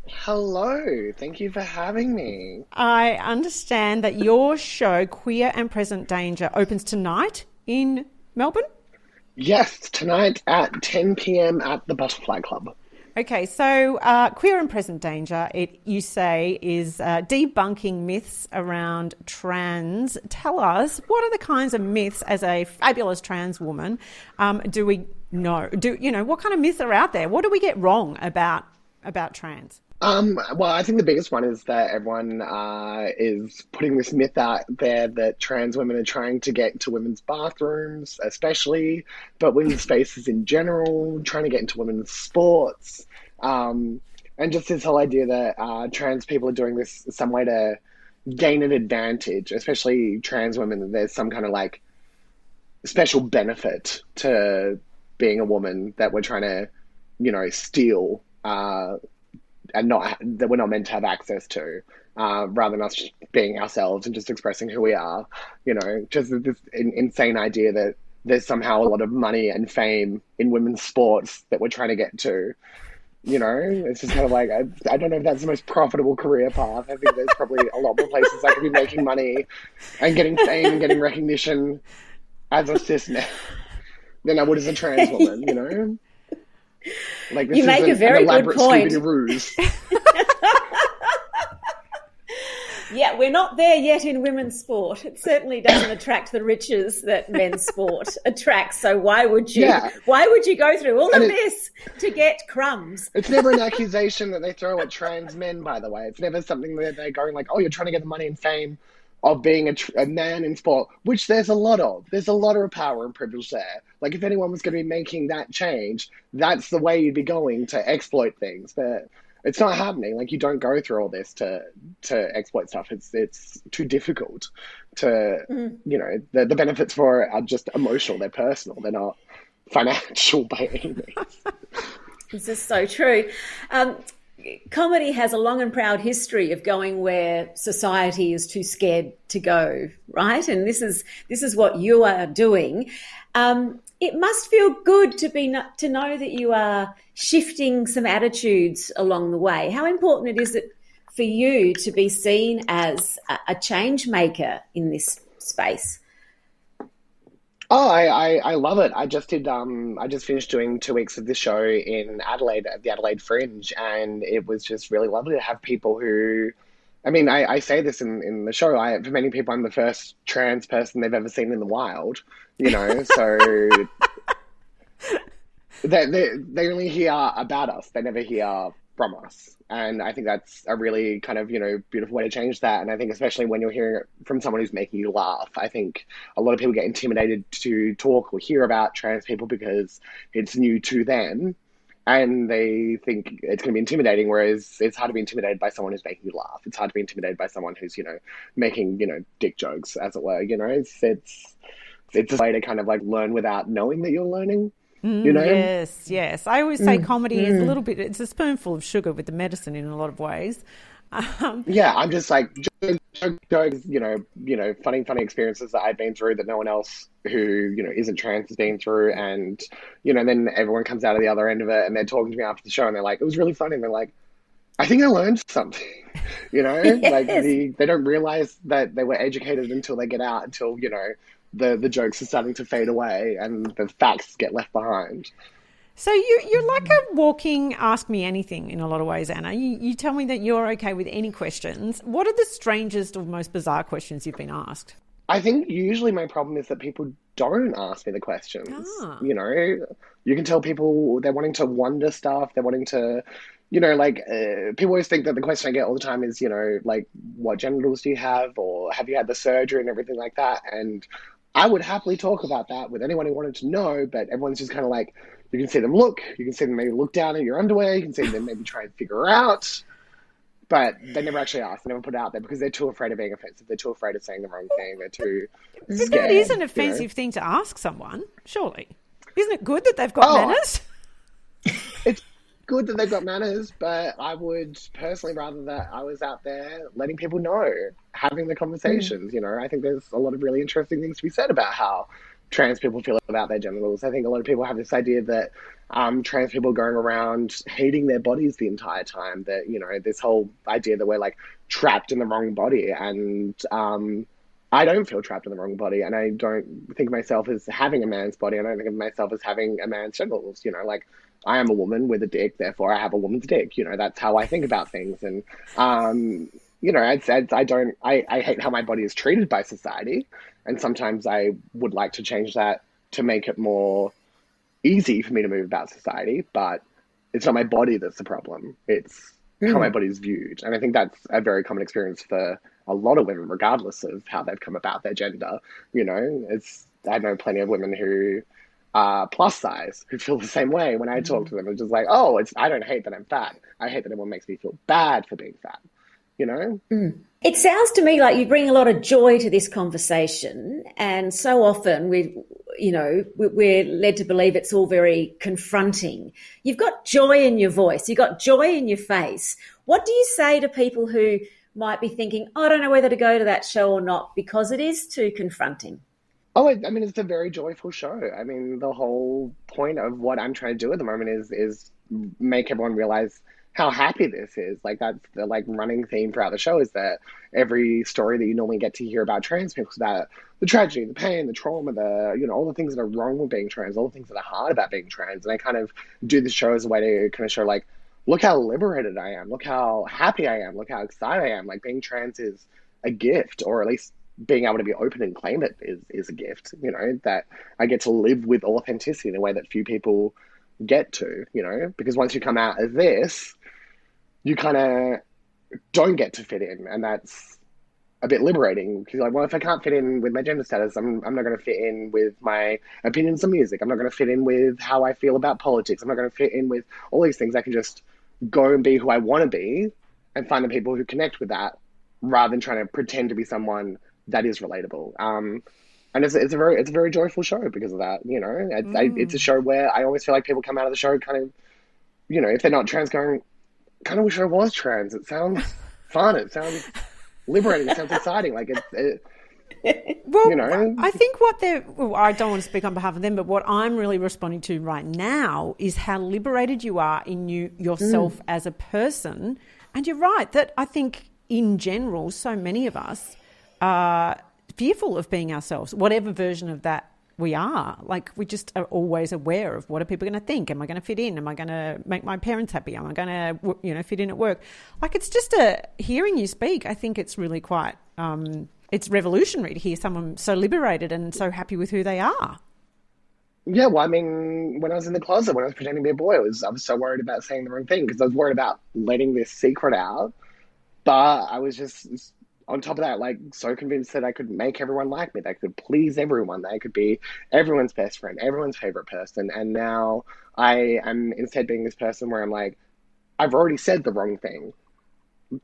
Hello, thank you for having me. I understand that your show, Queer and Present Danger, opens tonight in Melbourne? Yes, tonight at 10 pm at the Butterfly Club. Okay, so uh, queer and present danger, it you say is uh, debunking myths around trans. Tell us what are the kinds of myths as a fabulous trans woman um, do we know? Do you know what kind of myths are out there? What do we get wrong about about trans? Um, well, I think the biggest one is that everyone uh, is putting this myth out there that trans women are trying to get into women's bathrooms, especially, but women's spaces in general, trying to get into women's sports, um, and just this whole idea that uh, trans people are doing this some way to gain an advantage, especially trans women. That there's some kind of like special benefit to being a woman that we're trying to, you know, steal. Uh, and not that we're not meant to have access to, uh, rather than us being ourselves and just expressing who we are. You know, just this insane idea that there's somehow a lot of money and fame in women's sports that we're trying to get to. You know, it's just kind of like I, I don't know if that's the most profitable career path. I think there's probably a lot more places I could be making money and getting fame and getting recognition as a cis man than I would as a trans woman. You know. Like you make a very good point. [LAUGHS] yeah, we're not there yet in women's sport. It certainly doesn't attract the riches that men's sport [LAUGHS] attracts. So why would you? Yeah. Why would you go through all and of it, this to get crumbs? It's never an accusation that they throw at trans men. By the way, it's never something that they're going like, "Oh, you're trying to get the money and fame." Of being a, tr- a, man in sport, which there's a lot of. There's a lot of power and privilege there. Like if anyone was going to be making that change, that's the way you'd be going to exploit things. But it's not happening. Like you don't go through all this to to exploit stuff. It's it's too difficult to mm. you know the the benefits for it are just emotional. They're personal. They're not [LAUGHS] financial by any means. [LAUGHS] this is so true. Um, comedy has a long and proud history of going where society is too scared to go, right? And this is this is what you are doing. Um, it must feel good to be to know that you are shifting some attitudes along the way. How important it is it for you to be seen as a change maker in this space? Oh, I, I, I, love it. I just did um I just finished doing two weeks of this show in Adelaide at the Adelaide Fringe and it was just really lovely to have people who I mean, I, I say this in, in the show. I, for many people, I'm the first trans person they've ever seen in the wild. You know, so [LAUGHS] they, they they only hear about us. They never hear from us. And I think that's a really kind of, you know, beautiful way to change that. And I think especially when you're hearing it from someone who's making you laugh, I think a lot of people get intimidated to talk or hear about trans people because it's new to them and they think it's going to be intimidating whereas it's hard to be intimidated by someone who's making you laugh it's hard to be intimidated by someone who's you know making you know dick jokes as it were you know it's it's it's a way to kind of like learn without knowing that you're learning you know? yes yes. I always say Mm, comedy is a mm. little bit it's a spoonful of sugar with the medicine in a lot of ways. [LAUGHS] Um, yeah i'm just like joke, joke, jokes you know you know funny funny experiences that i've been through that no one else who you know isn't trans has been through. And you know then everyone comes out of the other end of it and they're talking to me after the show and they're like it was really funny. And they're like I think I learned something, [LAUGHS] you know, [LAUGHS] like Yes. the, they don't realize that they were educated until they get out, until, you know, the, the jokes are starting to fade away and the facts get left behind. So you you're like a walking ask me anything in a lot of ways, Anna. You you tell me that you're okay with any questions. What are the strangest or most bizarre questions you've been asked? I think usually my problem is that people don't ask me the questions. Ah. You know, you can tell people they're wanting to wonder stuff, they're wanting to, you know, like uh, people always think that the question I get all the time is, you know, like what genitals do you have, or have you had the surgery and everything like that. And I would happily talk about that with anyone who wanted to know, but everyone's just kind of like, you can see them look, you can see them maybe look down at your underwear, you can see them maybe try and figure out. But they never actually ask. They never put it out there because they're too afraid of being offensive. They're too afraid of saying the wrong thing. They're too scared. that is an you know? offensive thing to ask someone, surely. Isn't it good that they've got Oh. manners? [LAUGHS] it's good that they've got manners, but I would personally rather that I was out there letting people know, having the conversations. You know, I think there's a lot of really interesting things to be said about how trans people feel about their genitals. I think a lot of people have this idea that um, trans people are going around hating their bodies the entire time. That you know, this whole idea that we're like trapped in the wrong body, and um, I don't feel trapped in the wrong body, and I don't think of myself as having a man's body. I don't think of myself as having a man's genitals. You know, like I am a woman with a dick, therefore I have a woman's dick. You know, that's how I think about things. And um, you know, I'd said I don't. I, I hate how my body is treated by society, and sometimes I would like to change that to make it more easy for me to move about society. But it's not my body that's the problem. It's how Mm. my body is viewed, and I think that's a very common experience for a lot of women, regardless of how they've come about their gender. You know, it's I know plenty of women who are plus size who feel the same way when I talk to them. It's just like, oh, it's I don't hate that I'm fat. I hate that everyone makes me feel bad for being fat. You know? Mm. It sounds to me like you bring a lot of joy to this conversation, and so often we, you know, we- we're led to believe it's all very confronting. You've got joy in your voice, you've got joy in your face. What do you say to people who might be thinking, "Oh, I don't know whether to go to that show or not because it is too confronting? Oh, I, I mean, it's a very joyful show. I mean, the whole point of what I'm trying to do at the moment is is make everyone realize how happy this is. Like that's the like running theme throughout the show is that every story that you normally get to hear about trans people is about the tragedy, the pain, the trauma, the you know all the things that are wrong with being trans, all the things that are hard about being trans, and I kind of do the show as a way to kind of show like, look how liberated I am, look how happy I am, look how excited I am. Like being trans is a gift, or at least being able to be open and claim it is is a gift. You know that I get to live with authenticity in a way that few people get to. You know because once you come out as this, you kind of don't get to fit in, and that's a bit liberating because like, well, if I can't fit in with my gender status, I'm I'm not going to fit in with my opinions on music. I'm not going to fit in with how I feel about politics. I'm not going to fit in with all these things. I can just go and be who I want to be, and find the people who connect with that, rather than trying to pretend to be someone that is relatable. Um, and it's, it's a very it's a very joyful show because of that. You know, it's, I, it's a show where I always feel like people come out of the show kind of, you know, if they're not trans, going, kind of wish I was trans. It sounds fun. It sounds liberating. It sounds exciting. Like it's. It, Well, you know, I think what they're, well, I don't want to speak on behalf of them, but what I'm really responding to right now is how liberated you are in you yourself Mm. as a person. And you're right that I think in general, so many of us are fearful of being ourselves, whatever version of that we are. Like we just are always aware of what are people going to think? Am I going to fit in? Am I going to make my parents happy? Am I going to you know fit in at work? Like it's just a hearing you speak. I think it's really quite. Um, it's revolutionary to hear someone so liberated and so happy with who they are. Yeah, well, I mean, when I was in the closet, when I was pretending to be a boy, I was I was so worried about saying the wrong thing because I was worried about letting this secret out. But I was just on top of that, like so convinced that I could make everyone like me, that I could please everyone, that I could be everyone's best friend, everyone's favorite person. And now I am instead being this person where I'm like, I've already said the wrong thing.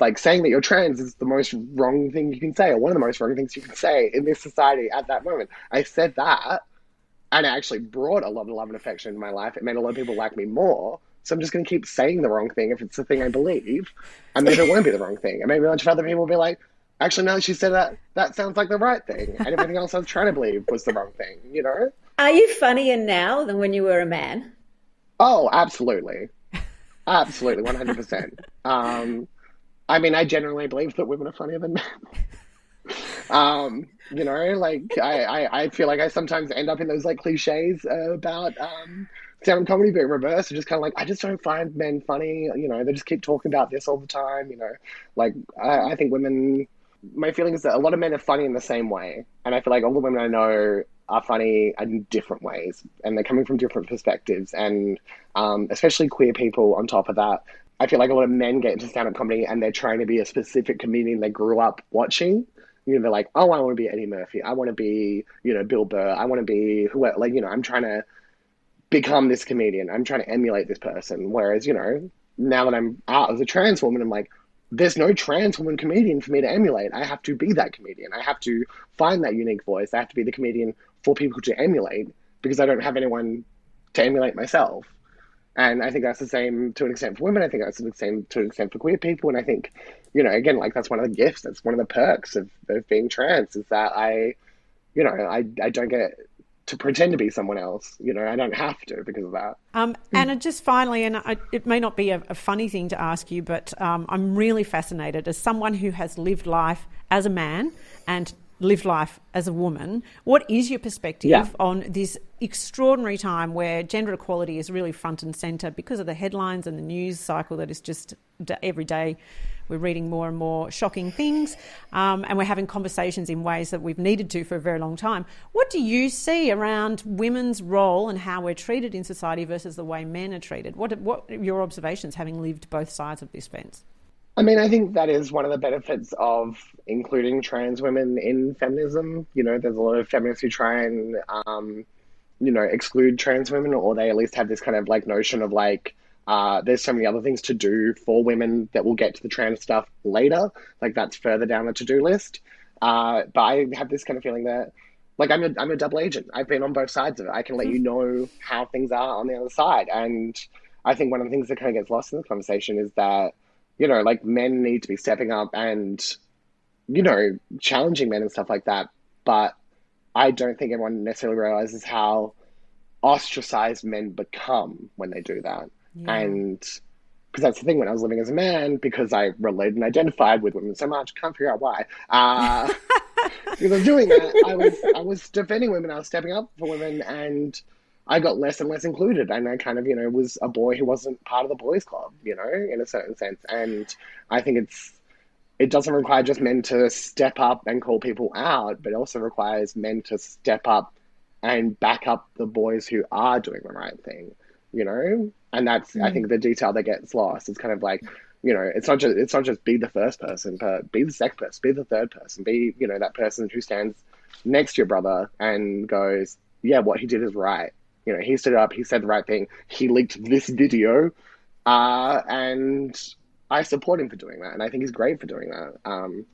Like saying that you're trans is the most wrong thing you can say, or one of the most wrong things you can say in this society at that moment. I said that, and it actually brought a lot of love and affection in my life. It made a lot of people like me more. So I'm just going to keep saying the wrong thing if it's the thing I believe, and maybe it won't be the wrong thing. And maybe a bunch of other people will be like, actually, now that she said that, that sounds like the right thing. And everything else I was trying to believe was the wrong thing, you know? Are you funnier now than when you were a man? Oh, absolutely. Absolutely, 100%. um, I mean, I generally believe that women are funnier than men. um, you know, like, I, I, I, feel like I sometimes end up in those, like, cliches uh, about um, stand comedy, but reverse. just kind of like, I just don't find men funny. You know, they just keep talking about this all the time. You know, like, I, I think women my feeling is that a lot of men are funny in the same way, and I feel like all the women I know are funny in different ways, and they're coming from different perspectives, and um, especially queer people. On top of that, I feel like a lot of men get into stand-up comedy and they're trying to be a specific comedian they grew up watching. You know, they're like, oh, I want to be Eddie Murphy. I want to be, you know, Bill Burr. I want to be who, like, you know, I'm trying to become this comedian. I'm trying to emulate this person. Whereas, you know, now that I'm out as a trans woman, I'm like, there's no trans woman comedian for me to emulate. I have to be that comedian. I have to find that unique voice. I have to be the comedian for people to emulate because I don't have anyone to emulate myself. And I think that's the same to an extent for women. I think that's the same to an extent for queer people. And I think, you know, again, like that's one of the gifts. That's one of the perks of, of being trans is that I, you know, I, I don't get to pretend to be someone else. You know, I don't have to because of that. Um, Anna, just finally, and I, it may not be a, a, funny thing to ask you, but um, I'm really fascinated as someone who has lived life as a man and lived life as a woman. What is your perspective yeah. on this extraordinary time where gender equality is really front and centre because of the headlines and the news cycle that is just every day we're reading more and more shocking things, um, and we're having conversations in ways that we've needed to for a very long time. What do you see around women's role and how we're treated in society versus the way men are treated? What, what are your observations having lived both sides of this fence? I mean, I think that is one of the benefits of including trans women in feminism. You know, there's a lot of feminists who try and, um, you know, exclude trans women, or they at least have this kind of like notion of like, uh, there's so many other things to do for women that we'll get to the trans stuff later. Like that's further down the to do list. Uh, but I have this kind of feeling that, like, I'm a, I'm a double agent. I've been on both sides of it. I can let you know how things are on the other side. And I think one of the things that kind of gets lost in the conversation is that you know, like men need to be stepping up and, you know, challenging men and stuff like that. But I don't think everyone necessarily realizes how ostracized men become when they do that. Yeah. And because that's the thing when I was living as a man, because I related and identified with women so much, can't figure out why. Uh, [LAUGHS] because I was doing that, I was I was defending women, I was stepping up for women, and I got less and less included, and I kind of, you know, was a boy who wasn't part of the boys' club, you know, in a certain sense. And I think it's it doesn't require just men to step up and call people out, but it also requires men to step up and back up the boys who are doing the right thing, you know. And that's mm. I think the detail that gets lost. It's kind of like you know, it's not just it's not just be the first person, but be the second person, be the third person, be you know that person who stands next to your brother and goes, yeah, what he did is right you know, he stood up, he said the right thing, he leaked this video, uh, and I support him for doing that, and I think he's great for doing that. Um,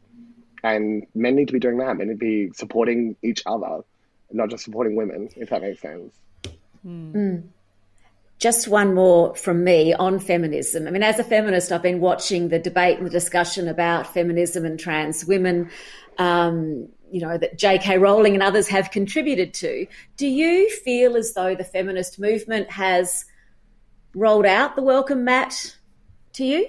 and men need to be doing that. Men need to be supporting each other, not just supporting women, if that makes sense. Mm. Just one more from me on feminism. I mean, as a feminist, I've been watching the debate and the discussion about feminism and trans women. Um, you know, that J.K. Rowling and others have contributed to. Do you feel as though the feminist movement has rolled out the welcome mat to you?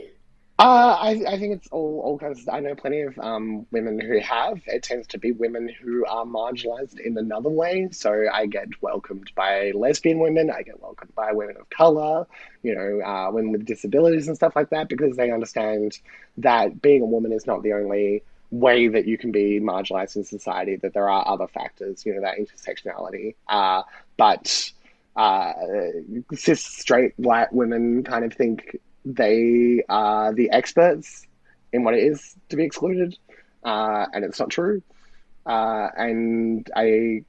Uh, I, I think it's all, all kinds of, I know plenty of um, women who have. It tends to be women who are marginalized in another way. So I get welcomed by lesbian women, I get welcomed by women of color, you know, uh, women with disabilities and stuff like that, because they understand that being a woman is not the only way that you can be marginalized in society, that there are other factors, you know, that intersectionality. Uh, but uh, cis, straight, white women kind of think they are the experts in what it is to be excluded, uh, and it's not true. Uh, and I,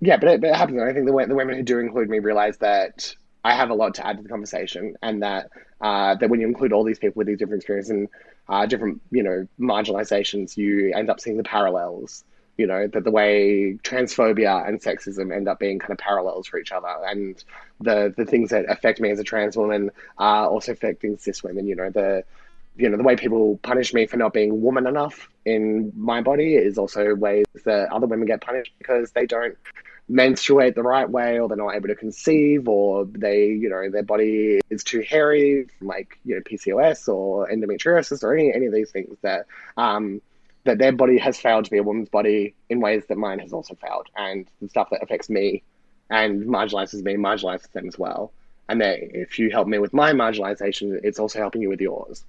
yeah, but it, but it happens. I think the the women who do include me realize that I have a lot to add to the conversation, and that uh, that when you include all these people with these different experiences and uh, different, you know, marginalizations, you end up seeing the parallels you know that the way transphobia and sexism end up being kind of parallels for each other. And the the things that affect me as a trans woman are also affecting cis women. You know the you know the way people punish me for not being woman enough in my body is also ways that other women get punished because they don't menstruate the right way or they're not able to conceive or they you know their body is too hairy like you know PCOS or endometriosis or any any of these things that um that their body has failed to be a woman's body in ways that mine has also failed, and the stuff that affects me and marginalizes me marginalizes them as well. And that if you help me with my marginalization, it's also helping you with yours.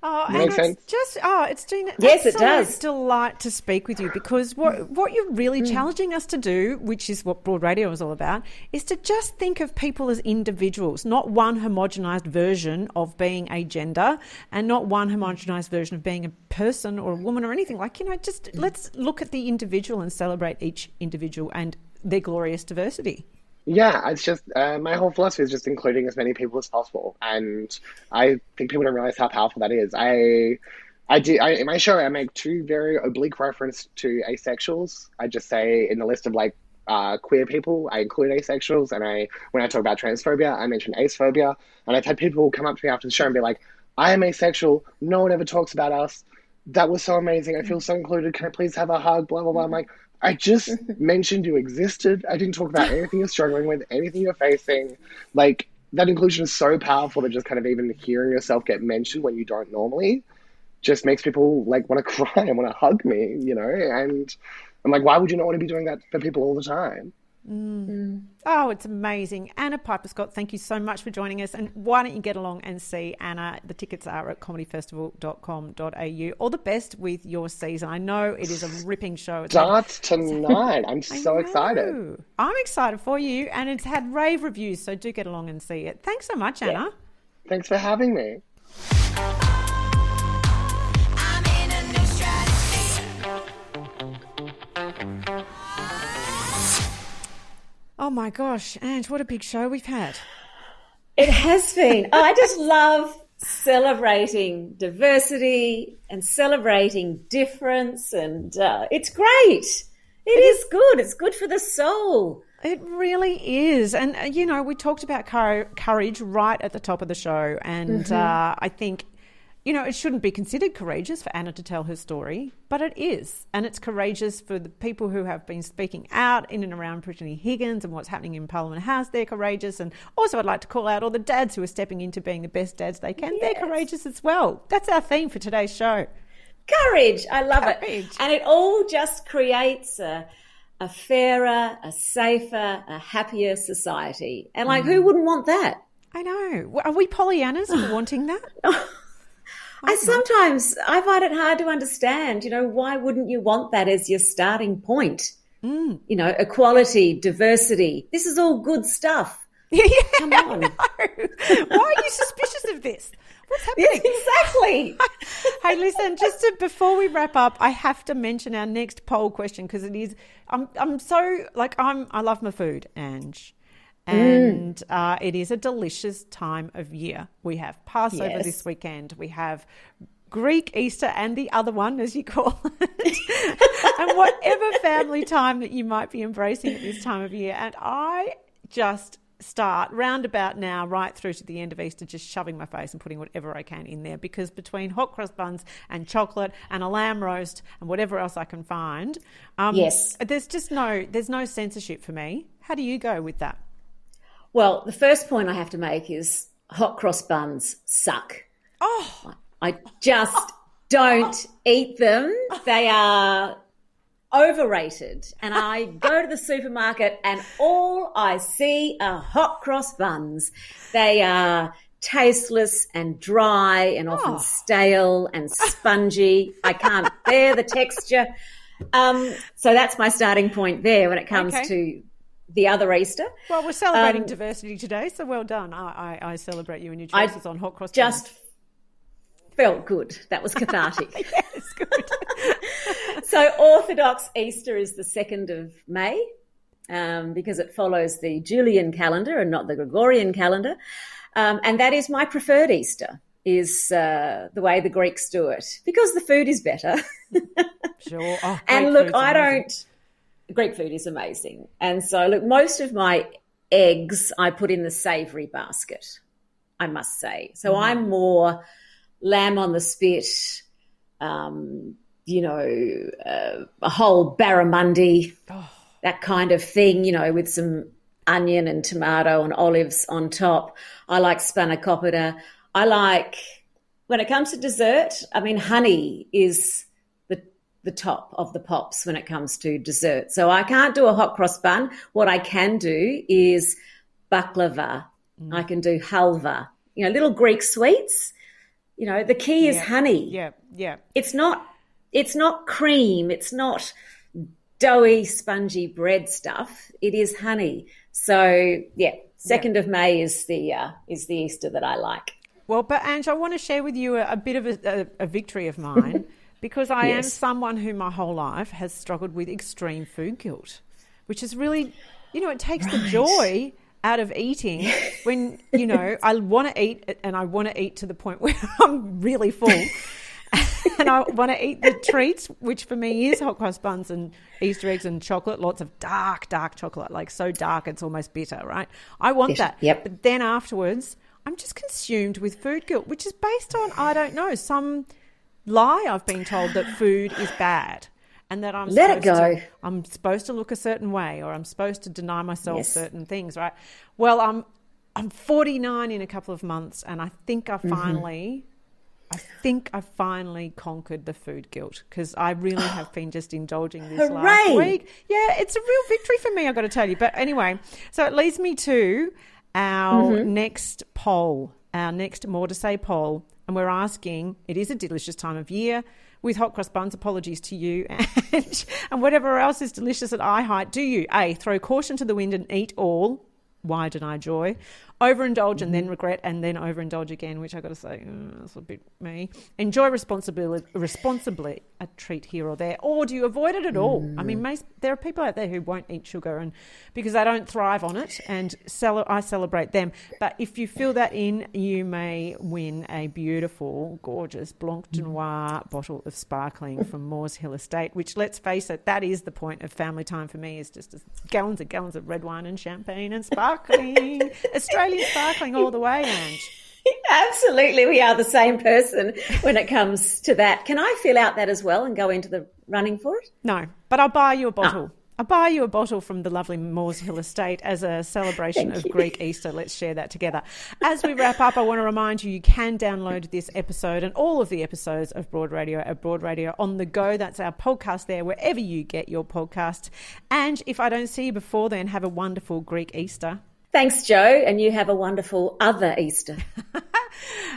Oh, and it's sense? just oh, it's doing yes, it does. Delight to speak with you because what what you're really mm. challenging us to do, which is what Broad Radio is all about, is to just think of people as individuals, not one homogenized version of being a gender, and not one homogenized version of being a person or a woman or anything. Like you know, just mm. let's look at the individual and celebrate each individual and their glorious diversity. Yeah, it's just uh, my whole philosophy is just including as many people as possible, and I think people don't realize how powerful that is. I, I do. I, in my show, I make two very oblique reference to asexuals. I just say in the list of like uh, queer people, I include asexuals, and I when I talk about transphobia, I mention acephobia. And I've had people come up to me after the show and be like, "I am asexual. No one ever talks about us. That was so amazing. I feel so included. Can I please have a hug?" Blah blah blah. I'm like, I just mentioned you existed. I didn't talk about anything you're struggling with, anything you're facing. Like that inclusion is so powerful that just kind of even hearing yourself get mentioned when you don't normally just makes people like want to [LAUGHS] cry and want to hug me, you know? And I'm like, why would you not want to be doing that for people all the time? Mm. Oh, it's amazing. Anna Piper Scott, thank you so much for joining us. And why don't you get along and see Anna? The tickets are at comedyfestival.com.au. All the best with your season. I know it is a ripping show. It starts tonight. I'm [LAUGHS] so excited. I'm excited for you. And it's had rave reviews, so do get along and see it. Thanks so much, Anna. Yeah. Thanks for having me. Oh my gosh, Ange, what a big show we've had. It has been. I just love celebrating diversity and celebrating difference, and uh, it's great. it is good. It's good for the soul. It really is. And, uh, you know, we talked about courage right at the top of the show. And mm-hmm. uh, I think you know, it shouldn't be considered courageous for Anna to tell her story, but it is. And it's courageous for the people who have been speaking out in and around Brittany Higgins and what's happening in Parliament House. They're courageous. And also, I'd like to call out all the dads who are stepping into being the best dads they can. Yes. They're courageous as well. That's our theme for today's show. Courage. I love Courage. it. And it all just creates a, a fairer, a safer, a happier society. And like, mm. who wouldn't want that? I know. Are we Pollyannas for wanting that? [LAUGHS] I sometimes I find it hard to understand. You know, why wouldn't you want that as your starting point? Mm. You know, equality, diversity. This is all good stuff. [LAUGHS] Yeah, Come on. Why are you suspicious of this? What's [LAUGHS] happening? Yes, exactly. [LAUGHS] hey, listen, just to, before we wrap up, I have to mention our next poll question because it is. I'm I'm so like I'm I love my food, Ange. Mm. and mm. uh, it is a delicious time of year. We have Passover yes. this weekend. We have Greek Easter and the other one, as you call [LAUGHS] it, and whatever family time that you might be embracing at this time of year. And I just start roundabout now, right through to the end of Easter, just shoving my face and putting whatever I can in there because between hot cross buns and chocolate and a lamb roast and whatever else I can find, um, yes, there's just no there's no censorship for me. How do you go with that? Well, the first point I have to make is hot cross buns suck. Oh, I just don't eat them. They are overrated. And I go to the supermarket and all I see are hot cross buns. They are tasteless and dry and often Oh. stale and spongy. I can't bear the texture. Um, so that's my starting point there when it comes Okay. to the other Easter. well, we're celebrating Um, diversity today, so well done. I, I, I celebrate you and your I choices on hot cross. just felt good. That was cathartic. [LAUGHS] yes, good. [LAUGHS] so Orthodox Easter is the 2nd of May um, because it follows the Julian calendar and not the Gregorian calendar. Um, and that is my preferred Easter, is uh, the way the Greeks do it because the food is better. [LAUGHS] sure. Oh, and look, I amazing. don't. Greek food is amazing. And so, look, most of my eggs I put in the savory basket, I must say. So Mm. I'm more lamb on the spit, um, you know, uh, a whole barramundi, Oh. that kind of thing, you know, with some onion and tomato and olives on top. I like spanakopita. I like, when it comes to dessert, I mean, honey is the top of the pops when it comes to dessert. So I can't do a hot cross bun. What I can do is baklava. I can do halva. You know, little Greek sweets. You know, the key is Yeah. honey. Yeah, yeah. It's not it's not cream, it's not doughy, spongy bread stuff. It is honey. So yeah, second of May is the uh, is the Easter that I like. Well, but Ange, I want to share with you a, a bit of a, a, a victory of mine [LAUGHS] because I am someone who my whole life has struggled with extreme food guilt, which is really, you know, it takes the joy out of eating when, you know, [LAUGHS] I want to eat and I want to eat to the point where [LAUGHS] I'm really full. [LAUGHS] and I want to eat the treats, which for me is hot cross buns and Easter eggs and chocolate, lots of dark, dark chocolate, like so dark it's almost bitter, right? I want Bitter, that. yep. But then afterwards, I'm just consumed with food guilt, which is based on, I don't know, some lie I've been told that food is bad. And that I'm Let it supposed to- go. I'm supposed to look a certain way, or I'm supposed to deny myself Yes. certain things, right? Well, I'm I'm 49 in a couple of months, and I think I Mm-hmm. finally, I think I finally conquered the food guilt because I really [GASPS] have been just indulging this last week. Yeah, it's a real victory for me. I've got to tell you. But anyway, so it leads me to our Mm-hmm. next poll, our next more to say poll, and we're asking. It is a delicious time of year. With hot cross buns, apologies to you [LAUGHS] and, and whatever else is delicious at eye height. Do you A, throw caution to the wind and eat all? Why deny joy? Overindulge and then regret and then overindulge again, which I've got to say, uh, that's a bit me. Enjoy responsibly, responsibly a treat here or there, or do you avoid it at all? I mean, most, there are people out there who won't eat sugar and because they don't thrive on it, and cel- I celebrate them. But if you fill that in, you may win a beautiful, gorgeous Blanc de Noir bottle of sparkling from Moores Hill Estate. Which, let's face it, that is the point of family time for me. Is just gallons and gallons of red wine and champagne and sparkling, [LAUGHS] Australian sparkling all the way, Ange. [LAUGHS] Absolutely, we are the same person when it comes to that. Can I fill out that as well and go into the running for it? No, but I'll buy you a bottle. Ah. I'll buy you a bottle from the lovely Moores Hill Estate as a celebration [LAUGHS] of Greek Easter. Let's share that together. As we wrap up, I want to remind you you can download this episode and all of the episodes of Broad Radio at Broad Radio on the go. That's our podcast there, wherever you get your podcasts. And if I don't see you before then, have a wonderful Greek Easter. Thanks, Joe, and you have a wonderful other Easter. [LAUGHS]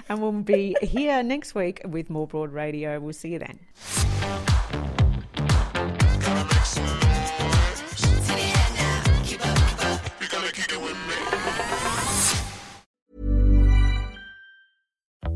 And we'll be here next week with more Broad Radio. We'll see you then.